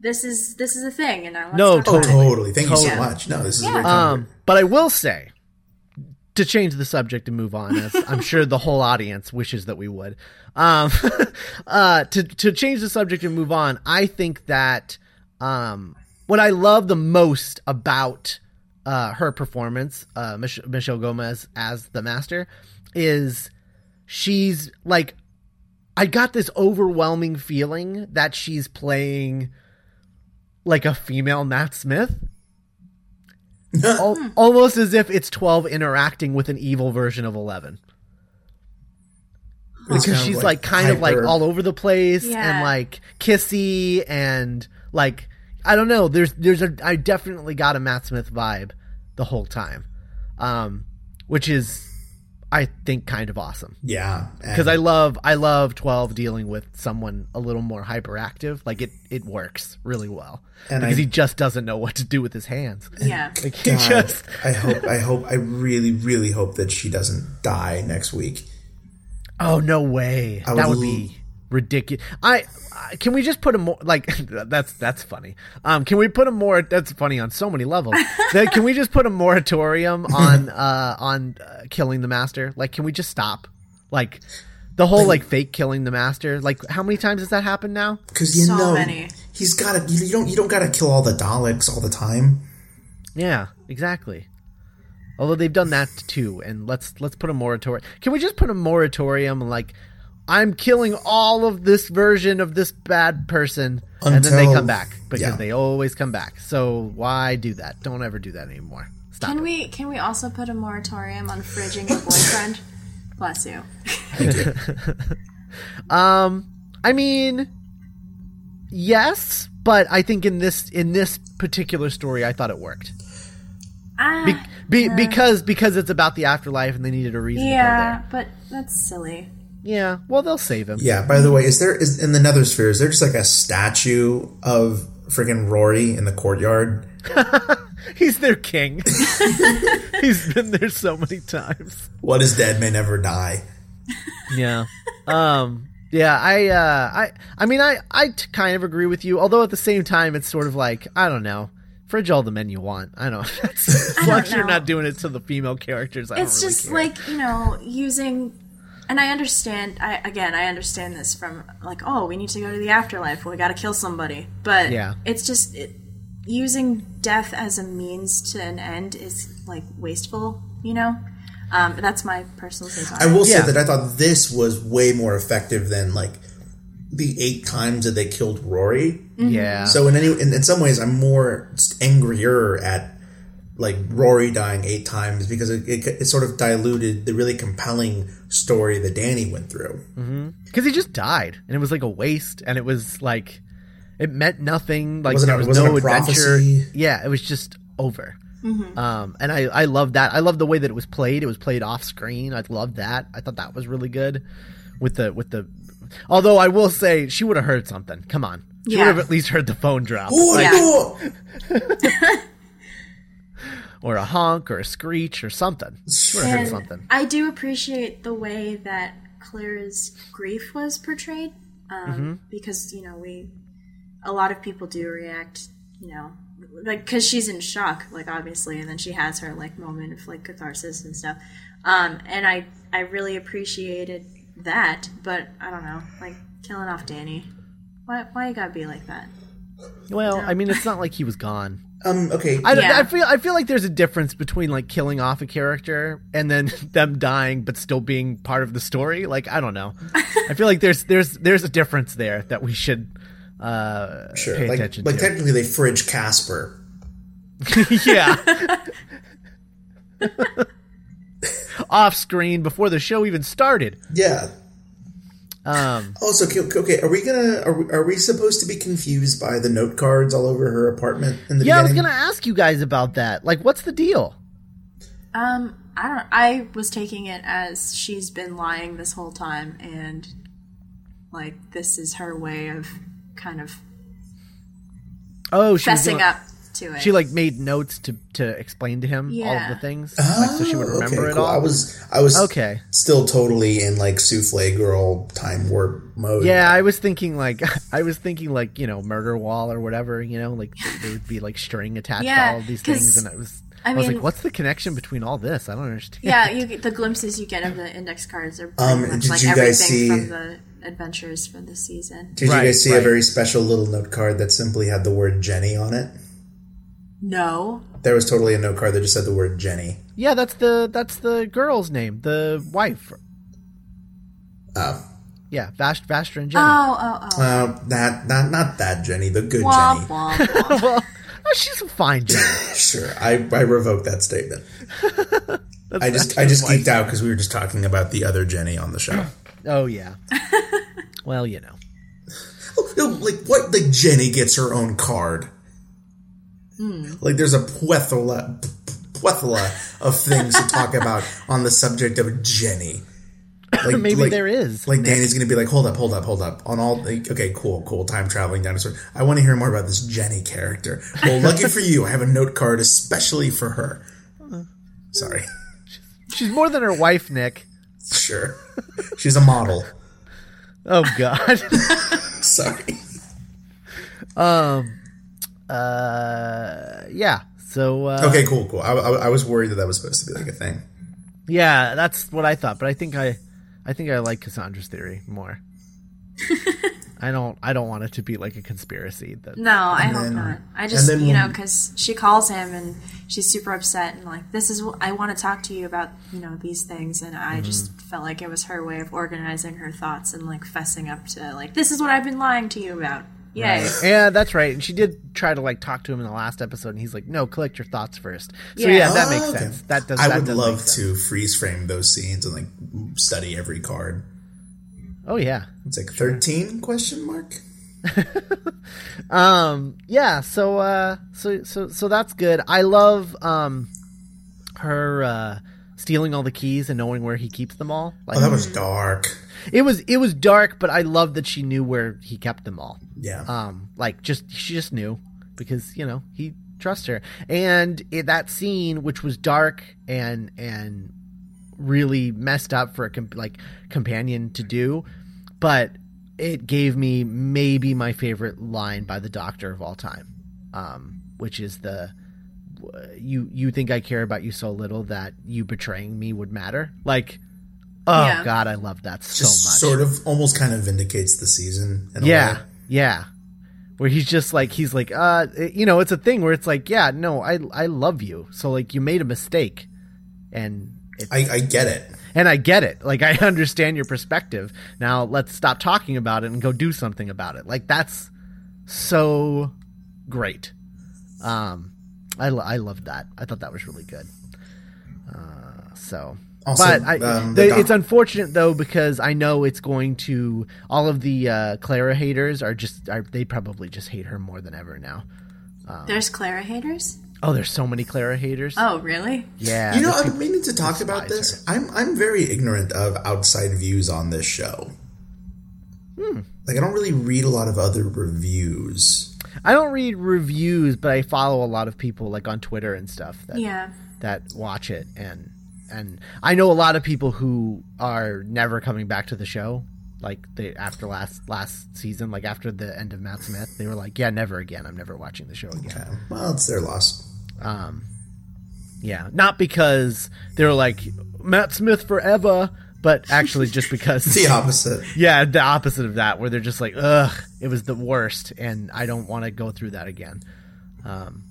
this is this is a thing," and now let's No, talk about it. totally. Thank you so much. No, this is Yeah. great. Um, but I will say, to change the subject and move on, as I'm sure the whole audience wishes that we would. Um, [LAUGHS] uh, to to change the subject and move on, I think that um, what I love the most about uh, her performance, uh, Mich- Michelle Gomez as the Master, is she's like, I got this overwhelming feeling that she's playing like a female Matt Smith? [LAUGHS] Al- almost as if it's 12 interacting with an evil version of 11 because kind of she's like, kind of like all over the place and like kissy and like I don't know. There's there's a I definitely got a Matt Smith vibe the whole time. Um which is I think kind of awesome yeah, because I love I love 12 dealing with someone a little more hyperactive like it it works really well And because I- he just doesn't know what to do with his hands Yeah. like he God, just I hope, I hope, I really, really hope that she doesn't die next week. Oh no way! I that would would be ridiculous. I, I can we just put a more like [LAUGHS] that's that's funny. Um, can we put a more that's funny on so many levels. [LAUGHS] Then can we just put a moratorium on [LAUGHS] uh on uh, killing the master? Like, can we just stop? Like the whole like fake killing the master. Like, how many times has that happened now? Because you So know many. he's got to. You, you don't. You don't got to kill all the Daleks all the time. Yeah, exactly. Although they've done that too, and let's let's put a moratorium. Can we just put a moratorium like I'm killing all of this version of this bad person, and then they come back because yeah. they always come back. So why do that? Don't ever do that anymore. Stop. Can it. we can we also put a moratorium on fridging your boyfriend? [LAUGHS] Bless you. [LAUGHS] Um, I mean, yes, but I think in this in this particular story, I thought it worked. Ah, Be, be, Because because it's about the afterlife, and they needed a reason to go yeah, there. but that's silly. Yeah. Well, they'll save him. Yeah. By the way, is there is in the Nethersphere? Is there just like a statue of freaking Rory in the courtyard? [LAUGHS] He's their king. [LAUGHS] He's been there so many times. What is dead may never die. Yeah. Um yeah, I uh I I mean I I t- kind of agree with you, although at the same time it's sort of like, I don't know. Fridge all the men you want. I don't [LAUGHS] know. as long as you're not doing it to the female characters, I It's don't really just care. like you know using, and I understand. I again, I understand this from like, oh, we need to go to the afterlife. We got to kill somebody. But Yeah. it's just it, using death as a means to an end is like wasteful. You know, um, that's my personal take on I it. will Yeah. say that I thought this was way more effective than like the eight times that they killed Rory. yeah. So in any in, in some ways, I'm more angrier at like Rory dying eight times because it, it, it sort of diluted the really compelling story that Danny went through. Cuz he just died and it was like a waste and it was like it meant nothing like Wasn't there a- was wasn't no a adventure. Yeah, it was just over. Um, and I, I love that. I love the way that it was played. It was played off screen. I loved that. I thought that was really good with the with the. Although I will say she would have heard something. Come on, she Yeah. would have at least heard the phone drop, Oh, Like, no! [LAUGHS] [LAUGHS] or a honk, or a screech, or something. Something. I do appreciate the way that Clara's grief was portrayed, um, Mm-hmm. because you know we, a lot of people do react, you know, like because she's in shock, like obviously, and then she has her like moment of like catharsis and stuff, um, and I I really appreciated that, but I don't know, like killing off Danny, why why you gotta be like that? Well, I mean, it's not like he was gone. Um, okay. I, Yeah. I feel I feel like there's a difference between like killing off a character and then [LAUGHS] them dying but still being part of the story. Like I don't know. I feel like there's there's there's a difference there that we should uh, Sure. pay Like, attention like to. technically they fridge Casper. [LAUGHS] yeah. [LAUGHS] Off screen before the show even started. Yeah. Um, [LAUGHS] Also, okay, okay, are we gonna are we, are we supposed to be confused by the note cards all over her apartment in the yeah, I was gonna ask you guys about that. Like, what's the deal? Um, I don't. I was taking it as she's been lying this whole time, and like this is her way of kind of Oh, she was fessing doing- up to it. She like made notes to to explain to him all of the things, like, so she would Oh, remember okay, it cool. all. I was I was Okay. still totally in like souffle girl time warp mode. Yeah, I was thinking like [LAUGHS] I was thinking like you know murder wall or whatever. You know, like there would be like string attached Yeah, to all of these things, and I was I I, was like, what's the connection between all this? I don't understand. yeah, [LAUGHS] you get, the glimpses you get of the index cards are pretty Um, much did like you everything see- from the adventures for the season. Did Right, you guys see right. a very special little note card that simply had the word Jenny on it? No, There was totally a note card that just said the word Jenny. Yeah, that's the that's the girl's name, the wife. Oh, Yeah, Vast Vastra and Jenny. oh, oh, oh. uh, that not not that Jenny, the good womp Jenny. womp [LAUGHS] womp. well, oh, she's a fine Jenny. [LAUGHS] Sure, I I revoke that statement. [LAUGHS] I just I just geeked out because we were just talking about the other Jenny on the show. [CLEARS THROAT] Oh yeah. well, you know. Oh, like what? Like Jenny gets her own card. Hmm. Like there's a plethora, plethora of things to talk about on the subject of Jenny. [LAUGHS] Like, Maybe like- there is. Like Danny's gonna be like, hold up, hold up, hold up. On all, like, okay, cool, cool. Time traveling dinosaur. I want to hear more about this Jenny character. Well, lucky for you, I have a note card especially for her. Sorry, She's more than her wife, Nick. sure. She's a model. Oh God. [LAUGHS] Sorry. Um, uh, yeah. So uh, Okay, cool, cool. I, I, I was worried that that was supposed to be like a thing. Yeah, that's what I thought, but I think I, I think I like Cassandra's theory more. [LAUGHS] I don't. I don't want it to be like a conspiracy. That No, I And hope then- not. I just, you know, because she calls him and she's super upset and like, this is what I want to talk to you about, you know, these things. And I just Mm-hmm. felt like it was her way of organizing her thoughts and like fessing up to like, this is what I've been lying to you about. Yay. Yeah, that's right. And she did try to like talk to him in the last episode, and he's like, "No, collect your thoughts first. So yeah, Yeah. that Oh, makes okay. sense. That does. I that would does love to freeze frame those scenes and like study every card. Oh yeah. It's like thirteen question mark. [LAUGHS] Um. Yeah. So. Uh. So. So. So that's good. I love. Um. Her. Uh. Stealing all the keys and knowing where he keeps them all. Like Oh, that was dark. it was. It was dark, but I love that she knew where he kept them all. Yeah. um like just she just knew because you know he trusts her and it, that scene which was dark and and really messed up for a com- like companion to do but it gave me maybe my favorite line by the doctor of all time um which is the you you think i care about you so little that you betraying me would matter like oh Yeah. god i love that so Just much sort of almost kind of vindicates the season. In a yeah way. yeah where he's just like he's like uh you know it's a thing where it's like yeah no i i love you so like you made a mistake and it's, I, I get it. and i get it like [LAUGHS] i understand your perspective now let's stop talking about it and go do something about it like that's so great um i lo- i loved that i thought that was really good uh so Also, but I, um, the- the it's unfortunate though because I know it's going to all of the uh, Clara haters are just are they probably just hate her more than ever now. There's Clara haters? Oh, there's so many Clara haters. Oh, really? yeah, You know, there's I've been meaning to talk about despise this. I'm I'm very ignorant of outside views on this show. Hmm. Like I don't really read a lot of other reviews. People- I don't read reviews, but I follow a lot of people like on Twitter and stuff that Yeah. that watch it and and I know a lot of people who are never coming back to the show. Like they after last last season, like after the end of Matt Smith, they were like, "Yeah, never again. I'm never watching the show again." Okay. Well, it's their loss. Um, Yeah, not because they were like Matt Smith forever, but actually just because [LAUGHS] The opposite. yeah, the opposite of that, where they're just like, ugh, it was the worst, and I don't want to go through that again. Um,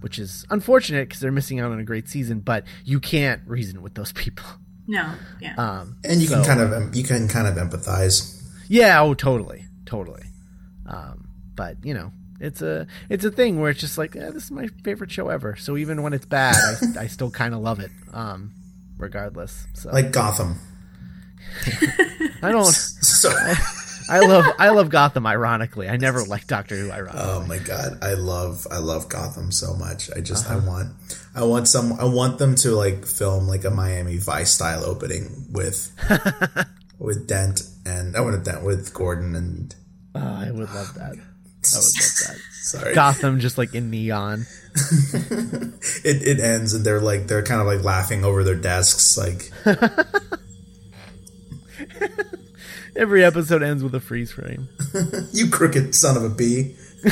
which is unfortunate because they're missing out on a great season, but you can't reason with those people. No. Yeah. Um, And you can kind of you can kind of empathize. yeah, oh, totally, totally. Um, but you know, it's a it's a thing where it's just like eh, this is my favorite show ever. So even when it's bad, I, I still kind of love it, um, regardless. So Like Gotham. I don't. [LAUGHS] So, I love I love Gotham. Ironically, I never liked Doctor Who. Ironically, oh my god, I love I love Gotham so much. I just Uh-huh. I want I want some I want them to like film like a Miami Vice style opening with [LAUGHS] with Dent and I want a Dent with Gordon and oh, I would love that. I would love that. [LAUGHS] sorry. Gotham just like in neon. It it ends and they're like they're kind of like laughing over their desks like Every episode ends with a freeze frame. [LAUGHS] you crooked son of a bee. [LAUGHS]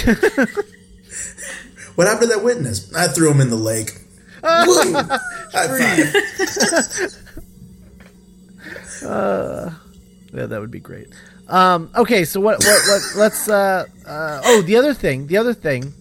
what happened to that witness? I threw him in the lake. [LAUGHS] Five. Yeah, that would be great. Um, okay, so what? What? what let's. Uh, uh, oh, the other thing. The other thing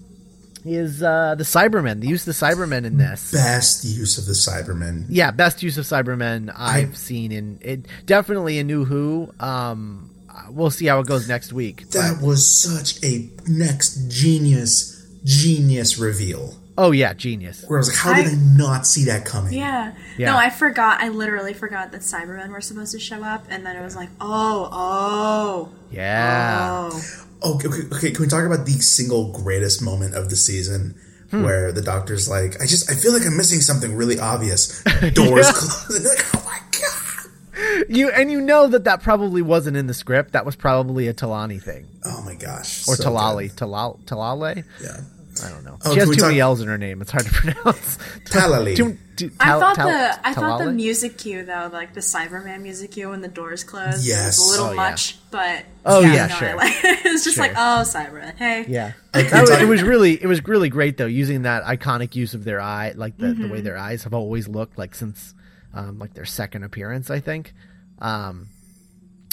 is uh, the Cybermen. The use of the Cybermen in this. Best use of the Cybermen. Yeah, best use of Cybermen I've seen in it. Definitely in New Who. Um, we'll see how it goes next week. That was such a next genius, genius reveal. Oh yeah, genius. Where I was like, how did I- I not see that coming? Yeah. Yeah. No, I forgot. I literally forgot that Cybermen were supposed to show up, and then it was like, oh, oh, Yeah. oh. Okay, okay, okay. Can we talk about the single greatest moment of the season? Hmm. Where the doctor's like, I just, I feel like I'm missing something really obvious. [LAUGHS] Doors closed. [LAUGHS] And like, oh my god. You and you know that that probably wasn't in the script. That was probably a Talani thing Oh my gosh. or so Talali. Talal Talale. Yeah. I don't know. Oh, she has can we too many L's in her name. It's hard to [LAUGHS] pronounce. Talali. Too- too- I thought tal- the I thought the music cue though, like the Cyberman music cue when the doors closed, Yes. was a little Oh, yeah. much. But Oh, yeah, no, sure. like- [LAUGHS] it was just Sure. like, oh, Cyber, hey, Yeah, Okay, was- it was really it was really great though, using that iconic use of their eye, like the, Mm-hmm. the way their eyes have always looked, like since um, like their second appearance, I think. Um,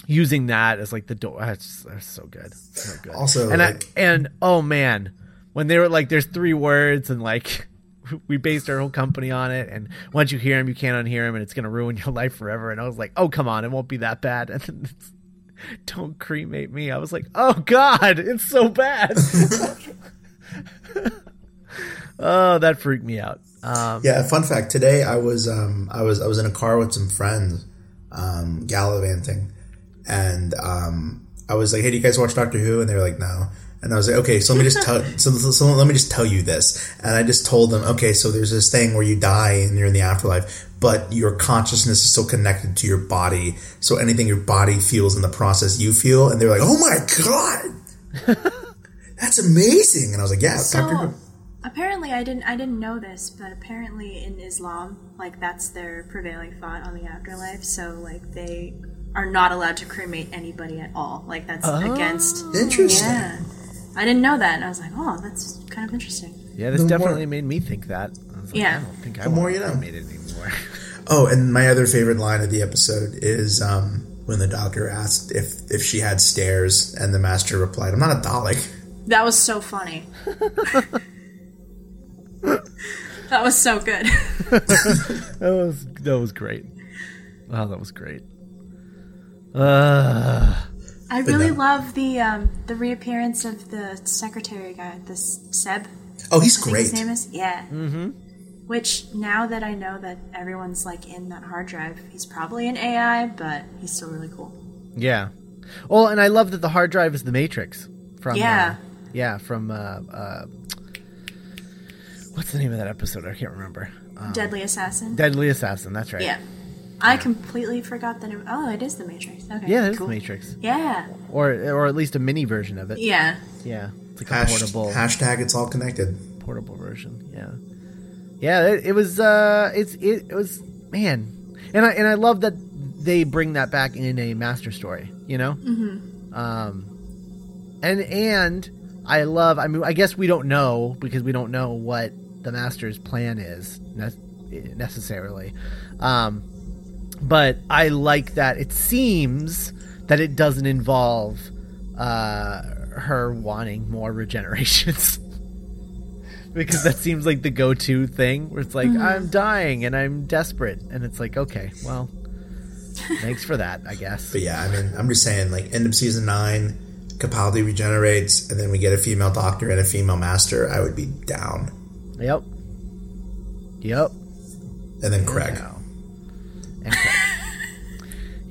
using that as like the door, that's, that's so good, so good. Also, and like- I, and oh man, when they were like, "There's three words," and like. [LAUGHS] We based our whole company on it, and once you hear him, you can't unhear him, and it's gonna ruin your [LAUGHS] life forever. And I was like, "Oh, come on, it won't be that bad." [LAUGHS] And then don't cremate me. I was like, "Oh God, it's so bad." oh, that freaked me out. Um, Yeah, fun fact. Today I was um I was I was in a car with some friends, um, gallivanting, and um I was like, Hey, do you guys watch Doctor Who? And they were like, No. And I was like, Okay, so let me just tell so, so let me just tell you this. And I just told them, Okay, so there's this thing where you die and you're in the afterlife, but your consciousness is still connected to your body. So anything your body feels in the process you feel. And they're like, Oh my god. [LAUGHS] That's amazing. And I was like, Yeah, So Who. apparently, I didn't I didn't know this, but apparently in Islam, like that's their prevailing thought on the afterlife. So like they are not allowed to cremate anybody at all. Like that's oh. against. Interesting. Yeah, I didn't know that, and I was like, oh, that's kind of interesting. yeah, this The more- definitely made me think that. I was like, Yeah. I don't think I The more you know. cremate it anymore. [LAUGHS] Oh, and my other favorite line of the episode is um, when the doctor asked if if she had stairs, and the master replied, "I'm not a Dalek." That was so funny. [LAUGHS] that was so good. [LAUGHS] that was that was great. Oh, that was great. Uh, I really no. love the um, the reappearance of the secretary guy, this Seb. Oh, he's I think great. his name is yeah. Mm-hmm. Which now that I know that everyone's like in that hard drive, he's probably an AI, but he's still really cool. yeah. Well, and I love that the hard drive is the Matrix from Yeah. uh, yeah from uh, uh, what's the name of that episode? I can't remember. Um, Deadly Assassin. Deadly Assassin. That's right. yeah. I completely forgot that. It, oh, it is the Matrix. Okay. Yeah, it's cool. the Matrix, Yeah. or or at least a mini version of it. Yeah. Yeah, it's like a Hash- portable hashtag it's all connected. portable version. Yeah, yeah. It, it was. Uh, it's it, it was man, and I and I love that they bring that back in a master story. You know. Mm-hmm. Um, and and I love. I mean, I guess we don't know because we don't know what the master's plan is necessarily. Um, but I like that it seems that it doesn't involve uh, her wanting more [LAUGHS] regenerations. because that seems like the go-to thing where it's like I'm dying and I'm desperate and it's like okay, well, thanks for that, I guess. But yeah, I mean, I'm just saying, like end of season nine, Capaldi regenerates, and then we get a female doctor and a female master, I would be down. Yep. Yep. And then Craig. Now.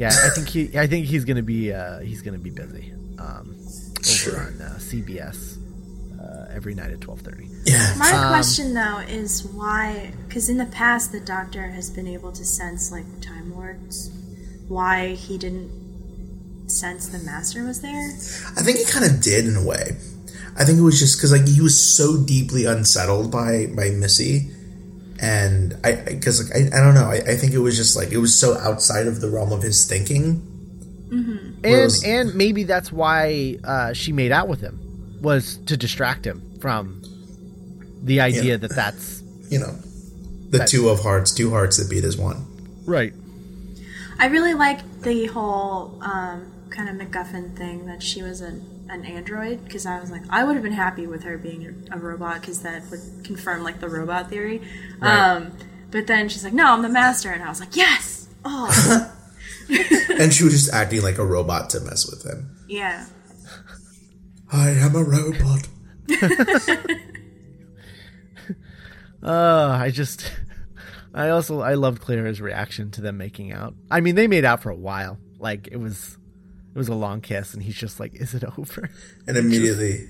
And Craig. yeah, I think he. I think he's gonna be. Uh, he's gonna be busy. Um, over Sure. on uh, CBS uh, every night at twelve thirty. Yeah. My Um, question though is why? Because in the past, the Doctor has been able to sense like Time Lords. Why he didn't sense the Master was there? I think he kind of did in a way. I think it was just because like he was so deeply unsettled by by Missy, and I because like I, I don't know. I, I think it was just like it was so outside of the realm of his thinking. And Whereas- and maybe that's why uh, she made out with him was to distract him from the idea Yeah. that that's You know, the two of hearts, two hearts that beat as one. right. I really like the whole um, kind of MacGuffin thing that she was an, an android because I was like, I would have been happy with her being a, a robot because that would confirm like the robot theory. Right. Um, but then she's like, No, I'm the master, and I was like, Yes. Oh, [LAUGHS] and she was just acting like a robot to mess with him. yeah. I am a robot. Uh, [LAUGHS] I just, I also I loved Clara's reaction to them making out. I mean, they made out for a while. Like it was, it was a long kiss, and he's just like, "Is it over?" [LAUGHS] And immediately,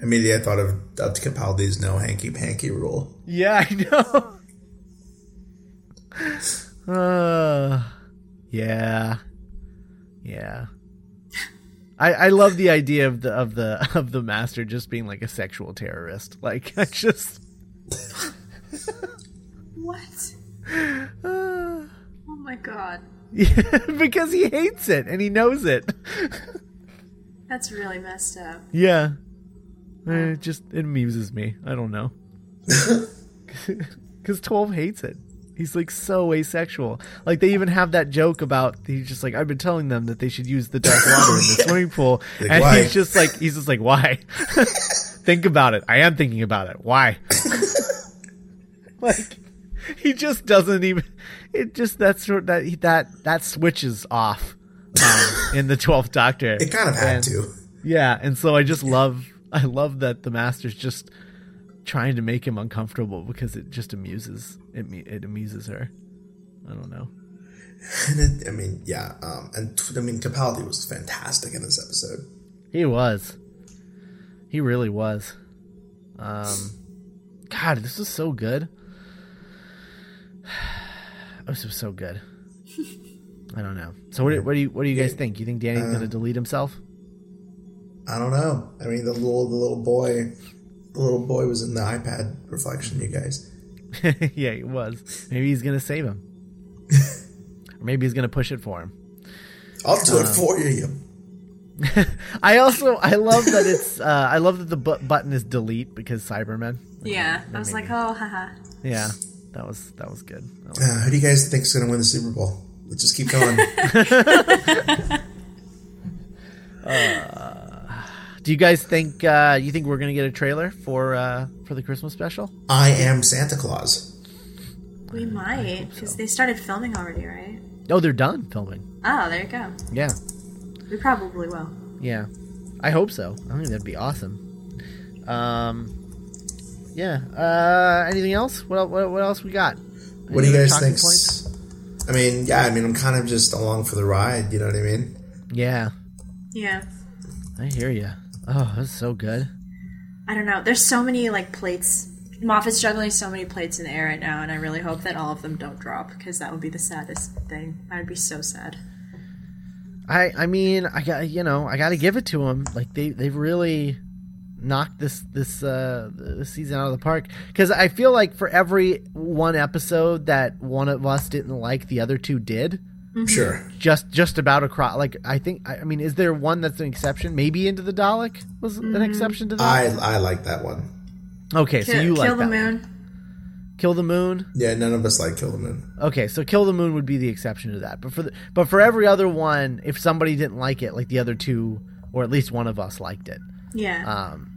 immediately I thought of, of Capaldi's no hanky panky rule. Yeah, I know. [LAUGHS] uh, yeah, yeah. I I love the idea of the of the [LAUGHS] of the master just being like a sexual terrorist. Like I just. What? Uh, Oh my god. Yeah, [LAUGHS] because he hates it and he knows it. That's really messed up. Yeah. It just it amuses me. I don't know. [LAUGHS] Because 12 hates it. He's like so asexual. Like they even have that joke about he's just like I've been telling them that they should use the dark water in the [LAUGHS] swimming pool, Like, and why? he's just like he's just like why? Think about it. I am thinking about it. Why? like [LAUGHS] he just doesn't even. It just that sort that that that switches off um, [LAUGHS] in the Twelfth Doctor. It kind of had And- to. yeah, and so I just love I love that the master's just trying to make him uncomfortable because it just amuses it it amuses her. I don't know. [LAUGHS] And it, I mean, yeah. Um, and I mean, Capaldi was fantastic in this episode. He was. He really was. Um God, this was so good. This was so good. I don't know. So what do, what do you what do you guys think? You think Danny's Uh, gonna delete himself? I don't know. I mean, the little the little boy, the little boy was in the iPad reflection. You guys. [LAUGHS] yeah, he was. Maybe he's gonna save him. [LAUGHS] or maybe he's gonna push it for him. I'll do it Uh, for you. [LAUGHS] I also I love that it's uh, I love that the bu- button is delete because Cybermen. Yeah. I was like, oh, haha. Yeah, that was that was good. That was- Uh, who do you guys think is going to win the Super Bowl? Let's just keep going. [LAUGHS] Do you guys think uh, you think we're gonna get a trailer for uh, for the Christmas special? I am Santa Claus. We might because they started filming already, right? Oh, they're done filming. Oh, there you go. Yeah, We probably will. yeah. I hope so. I think that'd be awesome. Um, yeah. Uh, anything else? What what, what else we got? What do you guys think? points? I mean, yeah. I mean, I'm kind of just along for the ride. You know what I mean? Yeah, Yeah. I hear you. Oh, that's so good. I don't know. There's so many like plates. Moffat's juggling so many plates in the air right now, and I really hope that all of them don't drop because that would be the saddest thing. I would be so sad. I I mean I got you know I got to give it to them. Like they they've really knocked this this uh this season out of the park because I feel like for every one episode that one of us didn't like, the other two did. Sure. Just just about across. Like I think I I mean, is there one that's an exception? Maybe into the Dalek was an exception to that. I I like that one. okay, so Kill, you like kill the that. moon. Kill the moon. Yeah, none of us like Kill the Moon. Okay, so Kill the Moon would be the exception to that. But for the, but for every other one, if somebody didn't like it, like the other two, or at least one of us liked it. Yeah. Um,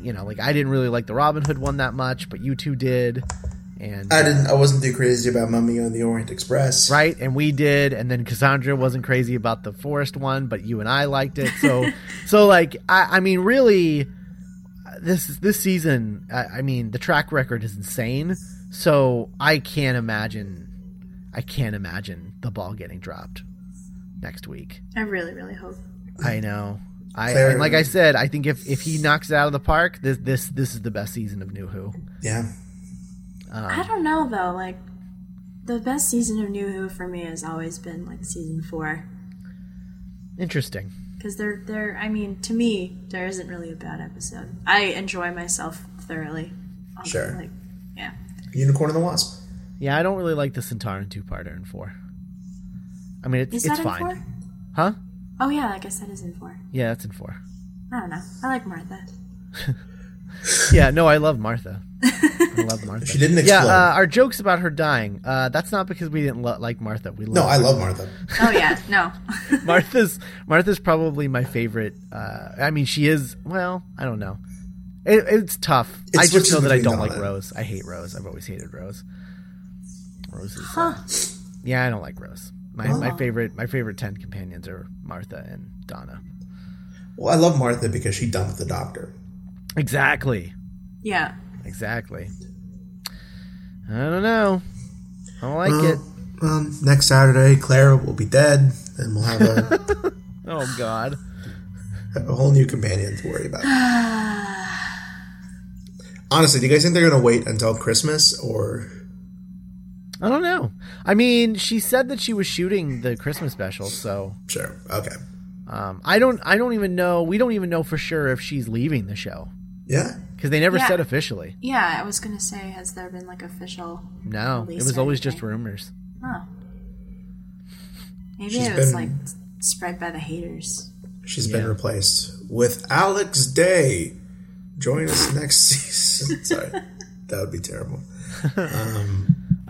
you know, like I didn't really like the Robin Hood one that much, but you two did, and I didn't. I wasn't too crazy about Mummy on the Orient Express. right and we did and then cassandra wasn't crazy about the forest one but you and i liked it so [LAUGHS] so like i, I mean really this this season I, I mean the track record is insane so i can't imagine i can't imagine the ball getting dropped next week I really, really hope. i know I and like I said, I think if, if he knocks it out of the park, this this this is the best season of New Who. Yeah. Um, I don't know though. Like the best season of New Who for me has always been like season four Interesting. because they're they're. I mean, to me, there isn't really a bad episode. I enjoy myself thoroughly. on- Sure. Like, yeah. Unicorn and the Wasp. Yeah, I don't really like the Sontaran two parter in four. I mean, it's Is it's that fine, in four? huh? Oh yeah, like I guess that is in four. Yeah, that's in four. I don't know. I like Martha. [LAUGHS] Yeah, no, I love Martha. I love [LAUGHS] Martha. She didn't Yeah, explode. uh, our jokes about her dying. Uh, that's not because we didn't lo- like Martha. We no, love I love Martha. Oh yeah, no. [LAUGHS] Martha's. Martha's probably my favorite. Uh, I mean, she is. Well, I don't know. It, it's tough. It I just know that I don't like Donna. Rose. I hate Rose. I've always hated Rose. Rose is. uh, yeah, I don't like Rose. My my favorite my favorite ten companions are Martha and Donna. Well, I love Martha because she dumped the doctor. Exactly. yeah. Exactly. I don't know. I don't like Well, it. Well, um, next Saturday, Clara will be dead, and we'll have a, [LAUGHS] Oh God. [LAUGHS] a whole new companion to worry about. [SIGHS] Honestly, do you guys think they're going to wait until Christmas, or I don't know. I mean, she said that she was shooting the Christmas special, so sure? Okay, um, I don't. I don't even know. We don't even know for sure if she's leaving the show yeah. because they never Yeah. said officially. Yeah, I was gonna say, has there been like official? No, it was always just rumors. Oh. Maybe She's it was been- like spread by the haters. She's been replaced with Alex Day. Join us next [LAUGHS] season. Sorry, that would be terrible.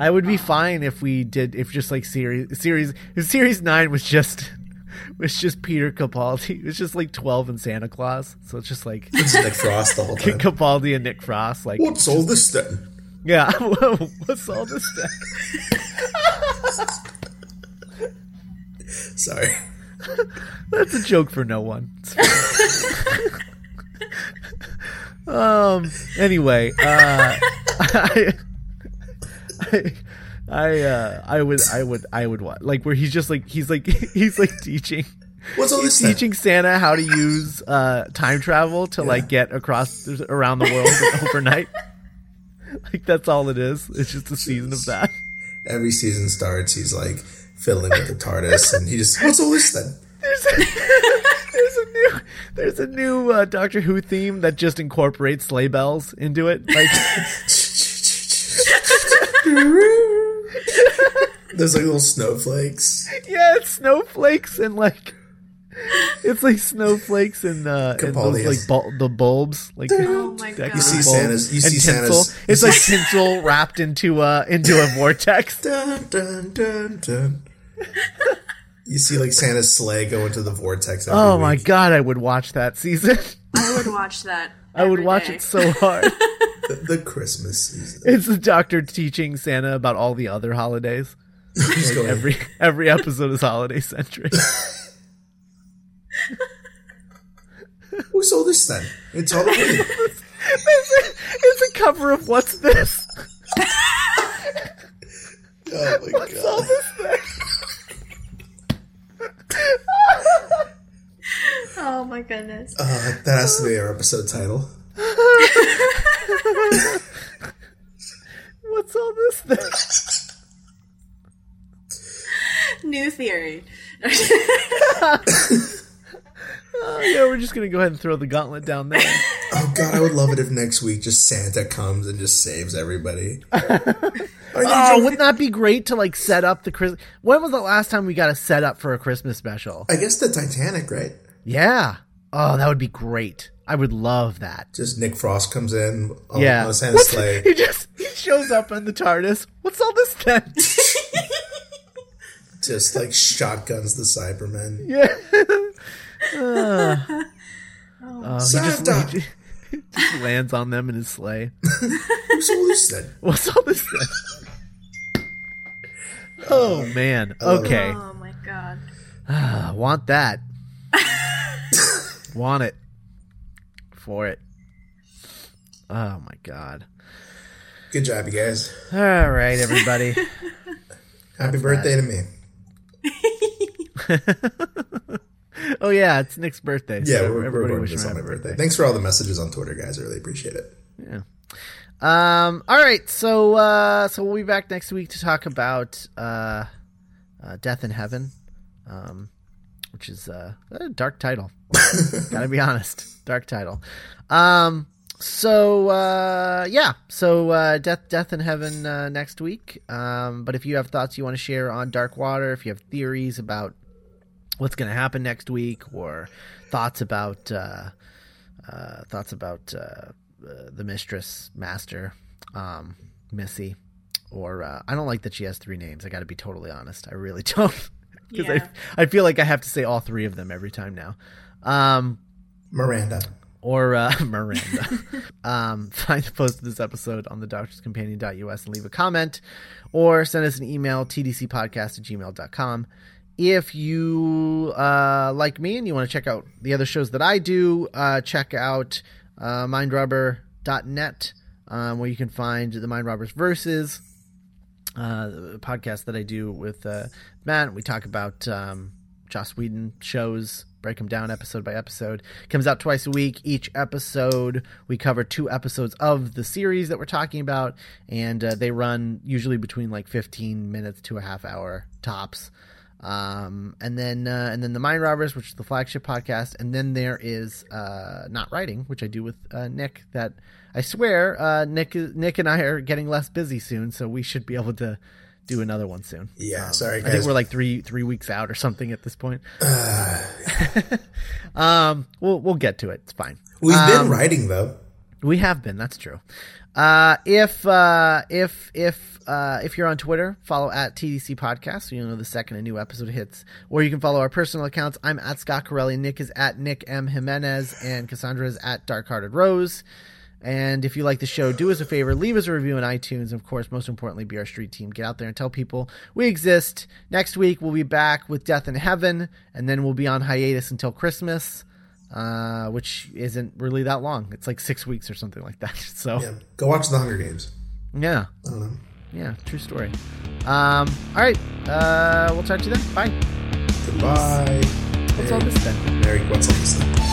I would be fine if we did if just like series series series nine was just [LAUGHS] was just Peter Capaldi. It was just like twelve and Santa Claus. So it's just like It's Nick Frost the whole time. Capaldi and Nick Frost. Like What's all this then? yeah, [LAUGHS] what's all this then? [LAUGHS] Sorry. That's a joke for no one. um. Anyway, uh, I, I, [LAUGHS] I, uh, I would, I would, I would want Like where he's just like he's like [LAUGHS] he's like teaching. What's all He's this then? teaching Santa how to use uh, time travel to like get across around the world [LAUGHS] overnight. Like that's all it is. It's just a season of that. Every season starts, he's like fiddling with the TARDIS, and he just what's all this then? There's a, there's a new there's a new uh, Doctor Who theme that just incorporates sleigh bells into it. Like [LAUGHS] There's like little snowflakes. yeah, it's snowflakes and like it's like snowflakes and uh and those like is- bul- the bulbs like Oh my God. You see bulbs Santa's- you and see tinsel. Santa's- It's like tinsel wrapped into a into a vortex. [LAUGHS] Dun dun dun dun. You see like Santa's sleigh go into the vortex. Every Oh my week. god, I would watch that season. I would watch that. [LAUGHS] I would watch day. it so hard. The, the Christmas season. it's the doctor teaching Santa about all the other holidays. He's going, Every every episode is holiday centric. [LAUGHS] [LAUGHS] Who sold this then? It's Halloween. it's, a, it's a cover of what's this? [LAUGHS] Oh my god. all this thing? Oh my goodness. Uh, that has to be our episode title. [LAUGHS] What's all this thing? New theory. [LAUGHS] Oh, yeah, we're just gonna go ahead and throw the gauntlet down there. [LAUGHS] Oh god, I would love it if next week just Santa comes and just saves everybody. Oh, wouldn't that be great to like set up the Christmas? When was the last time we got a set up for a Christmas special? I guess the Titanic, right? Yeah. Oh, that would be great. I would love that. Just Nick Frost comes in on, Yeah. on Santa's What's- sleigh. He just he shows up in the TARDIS. What's all this then? [LAUGHS] just like shotguns the Cybermen. [LAUGHS] yeah. [LAUGHS] Uh, oh, he just, Santa! he, Just lands on them in his sleigh. What's all this then? What's all this? Then? Oh man. Okay. Oh my god. Uh, [SIGHS] want that. Want it. For it. Oh my god. Good job, you guys. All right, everybody. [LAUGHS] Happy birthday to me. [LAUGHS] oh yeah, it's Nick's birthday. Yeah, so we're, we're everybody recording wish him on a my happy birthday. Thanks for all the messages on Twitter, guys. I really appreciate it. Yeah. Um. All right. So. Uh. So we'll be back next week to talk about uh, uh Death in Heaven, um, which is uh, a dark title. [LAUGHS] Gotta be honest, dark title. Um. So uh, yeah, so uh, death, death in heaven uh, next week. Um, but if you have thoughts you want to share on Dark Water, if you have theories about what's going to happen next week, or thoughts about uh, uh, thoughts about uh, the mistress, master, um, Missy, or uh, I don't like that she has three names. I got to be totally honest. I really [LAUGHS] don't because Yeah. I I feel like I have to say all three of them every time now. Um, Miranda. or uh, [LAUGHS] Miranda. um, find the post of this episode on the doctorscompanion.us and leave a comment or send us an email, tdcpodcast at gmail.com. If you uh, like me and you want to check out the other shows that I do, uh, check out uh, mindrubber.net um, where you can find the Mind Robbers Verses, uh, podcast that I do with uh, Matt. We talk about um, Joss Whedon shows, break them down episode by episode. Comes out twice a week. Each episode, we cover two episodes of the series that we're talking about, and uh, they run usually between like 15 minutes to a half hour tops. Um, and then uh, and then the Mind Robbers, which is the flagship podcast, and then there is uh, not writing, which I do with uh, Nick. That I swear, uh, Nick Nick and I are getting less busy soon, so we should be able to do another one soon. Yeah, sorry, I think we're like three three weeks out or something at this point. [LAUGHS] um, we'll we'll get to it. It's fine. We've Um, been writing, though. We have been. That's true. Uh, if uh, if if uh, if you're on Twitter, follow at TDC Podcast so you'll know the second a new episode hits. Or you can follow our personal accounts. I'm at Scott Corelli. Nick is at Nick M Jimenez, and Cassandra is at Dark Hearted Rose. And if you like the show, do us a favor, leave us a review on iTunes. And of course, most importantly, be our street team. Get out there and tell people we exist. Next week, we'll be back with Death in Heaven, and then we'll be on hiatus until Christmas, uh, which isn't really that long. It's like six weeks or something like that. [LAUGHS] So, Yeah, go watch the Hunger Games. yeah, I don't know. yeah, true story. Um, all right, uh, we'll talk to you then. Bye. Goodbye. What's all this then? Merry, what's all this then?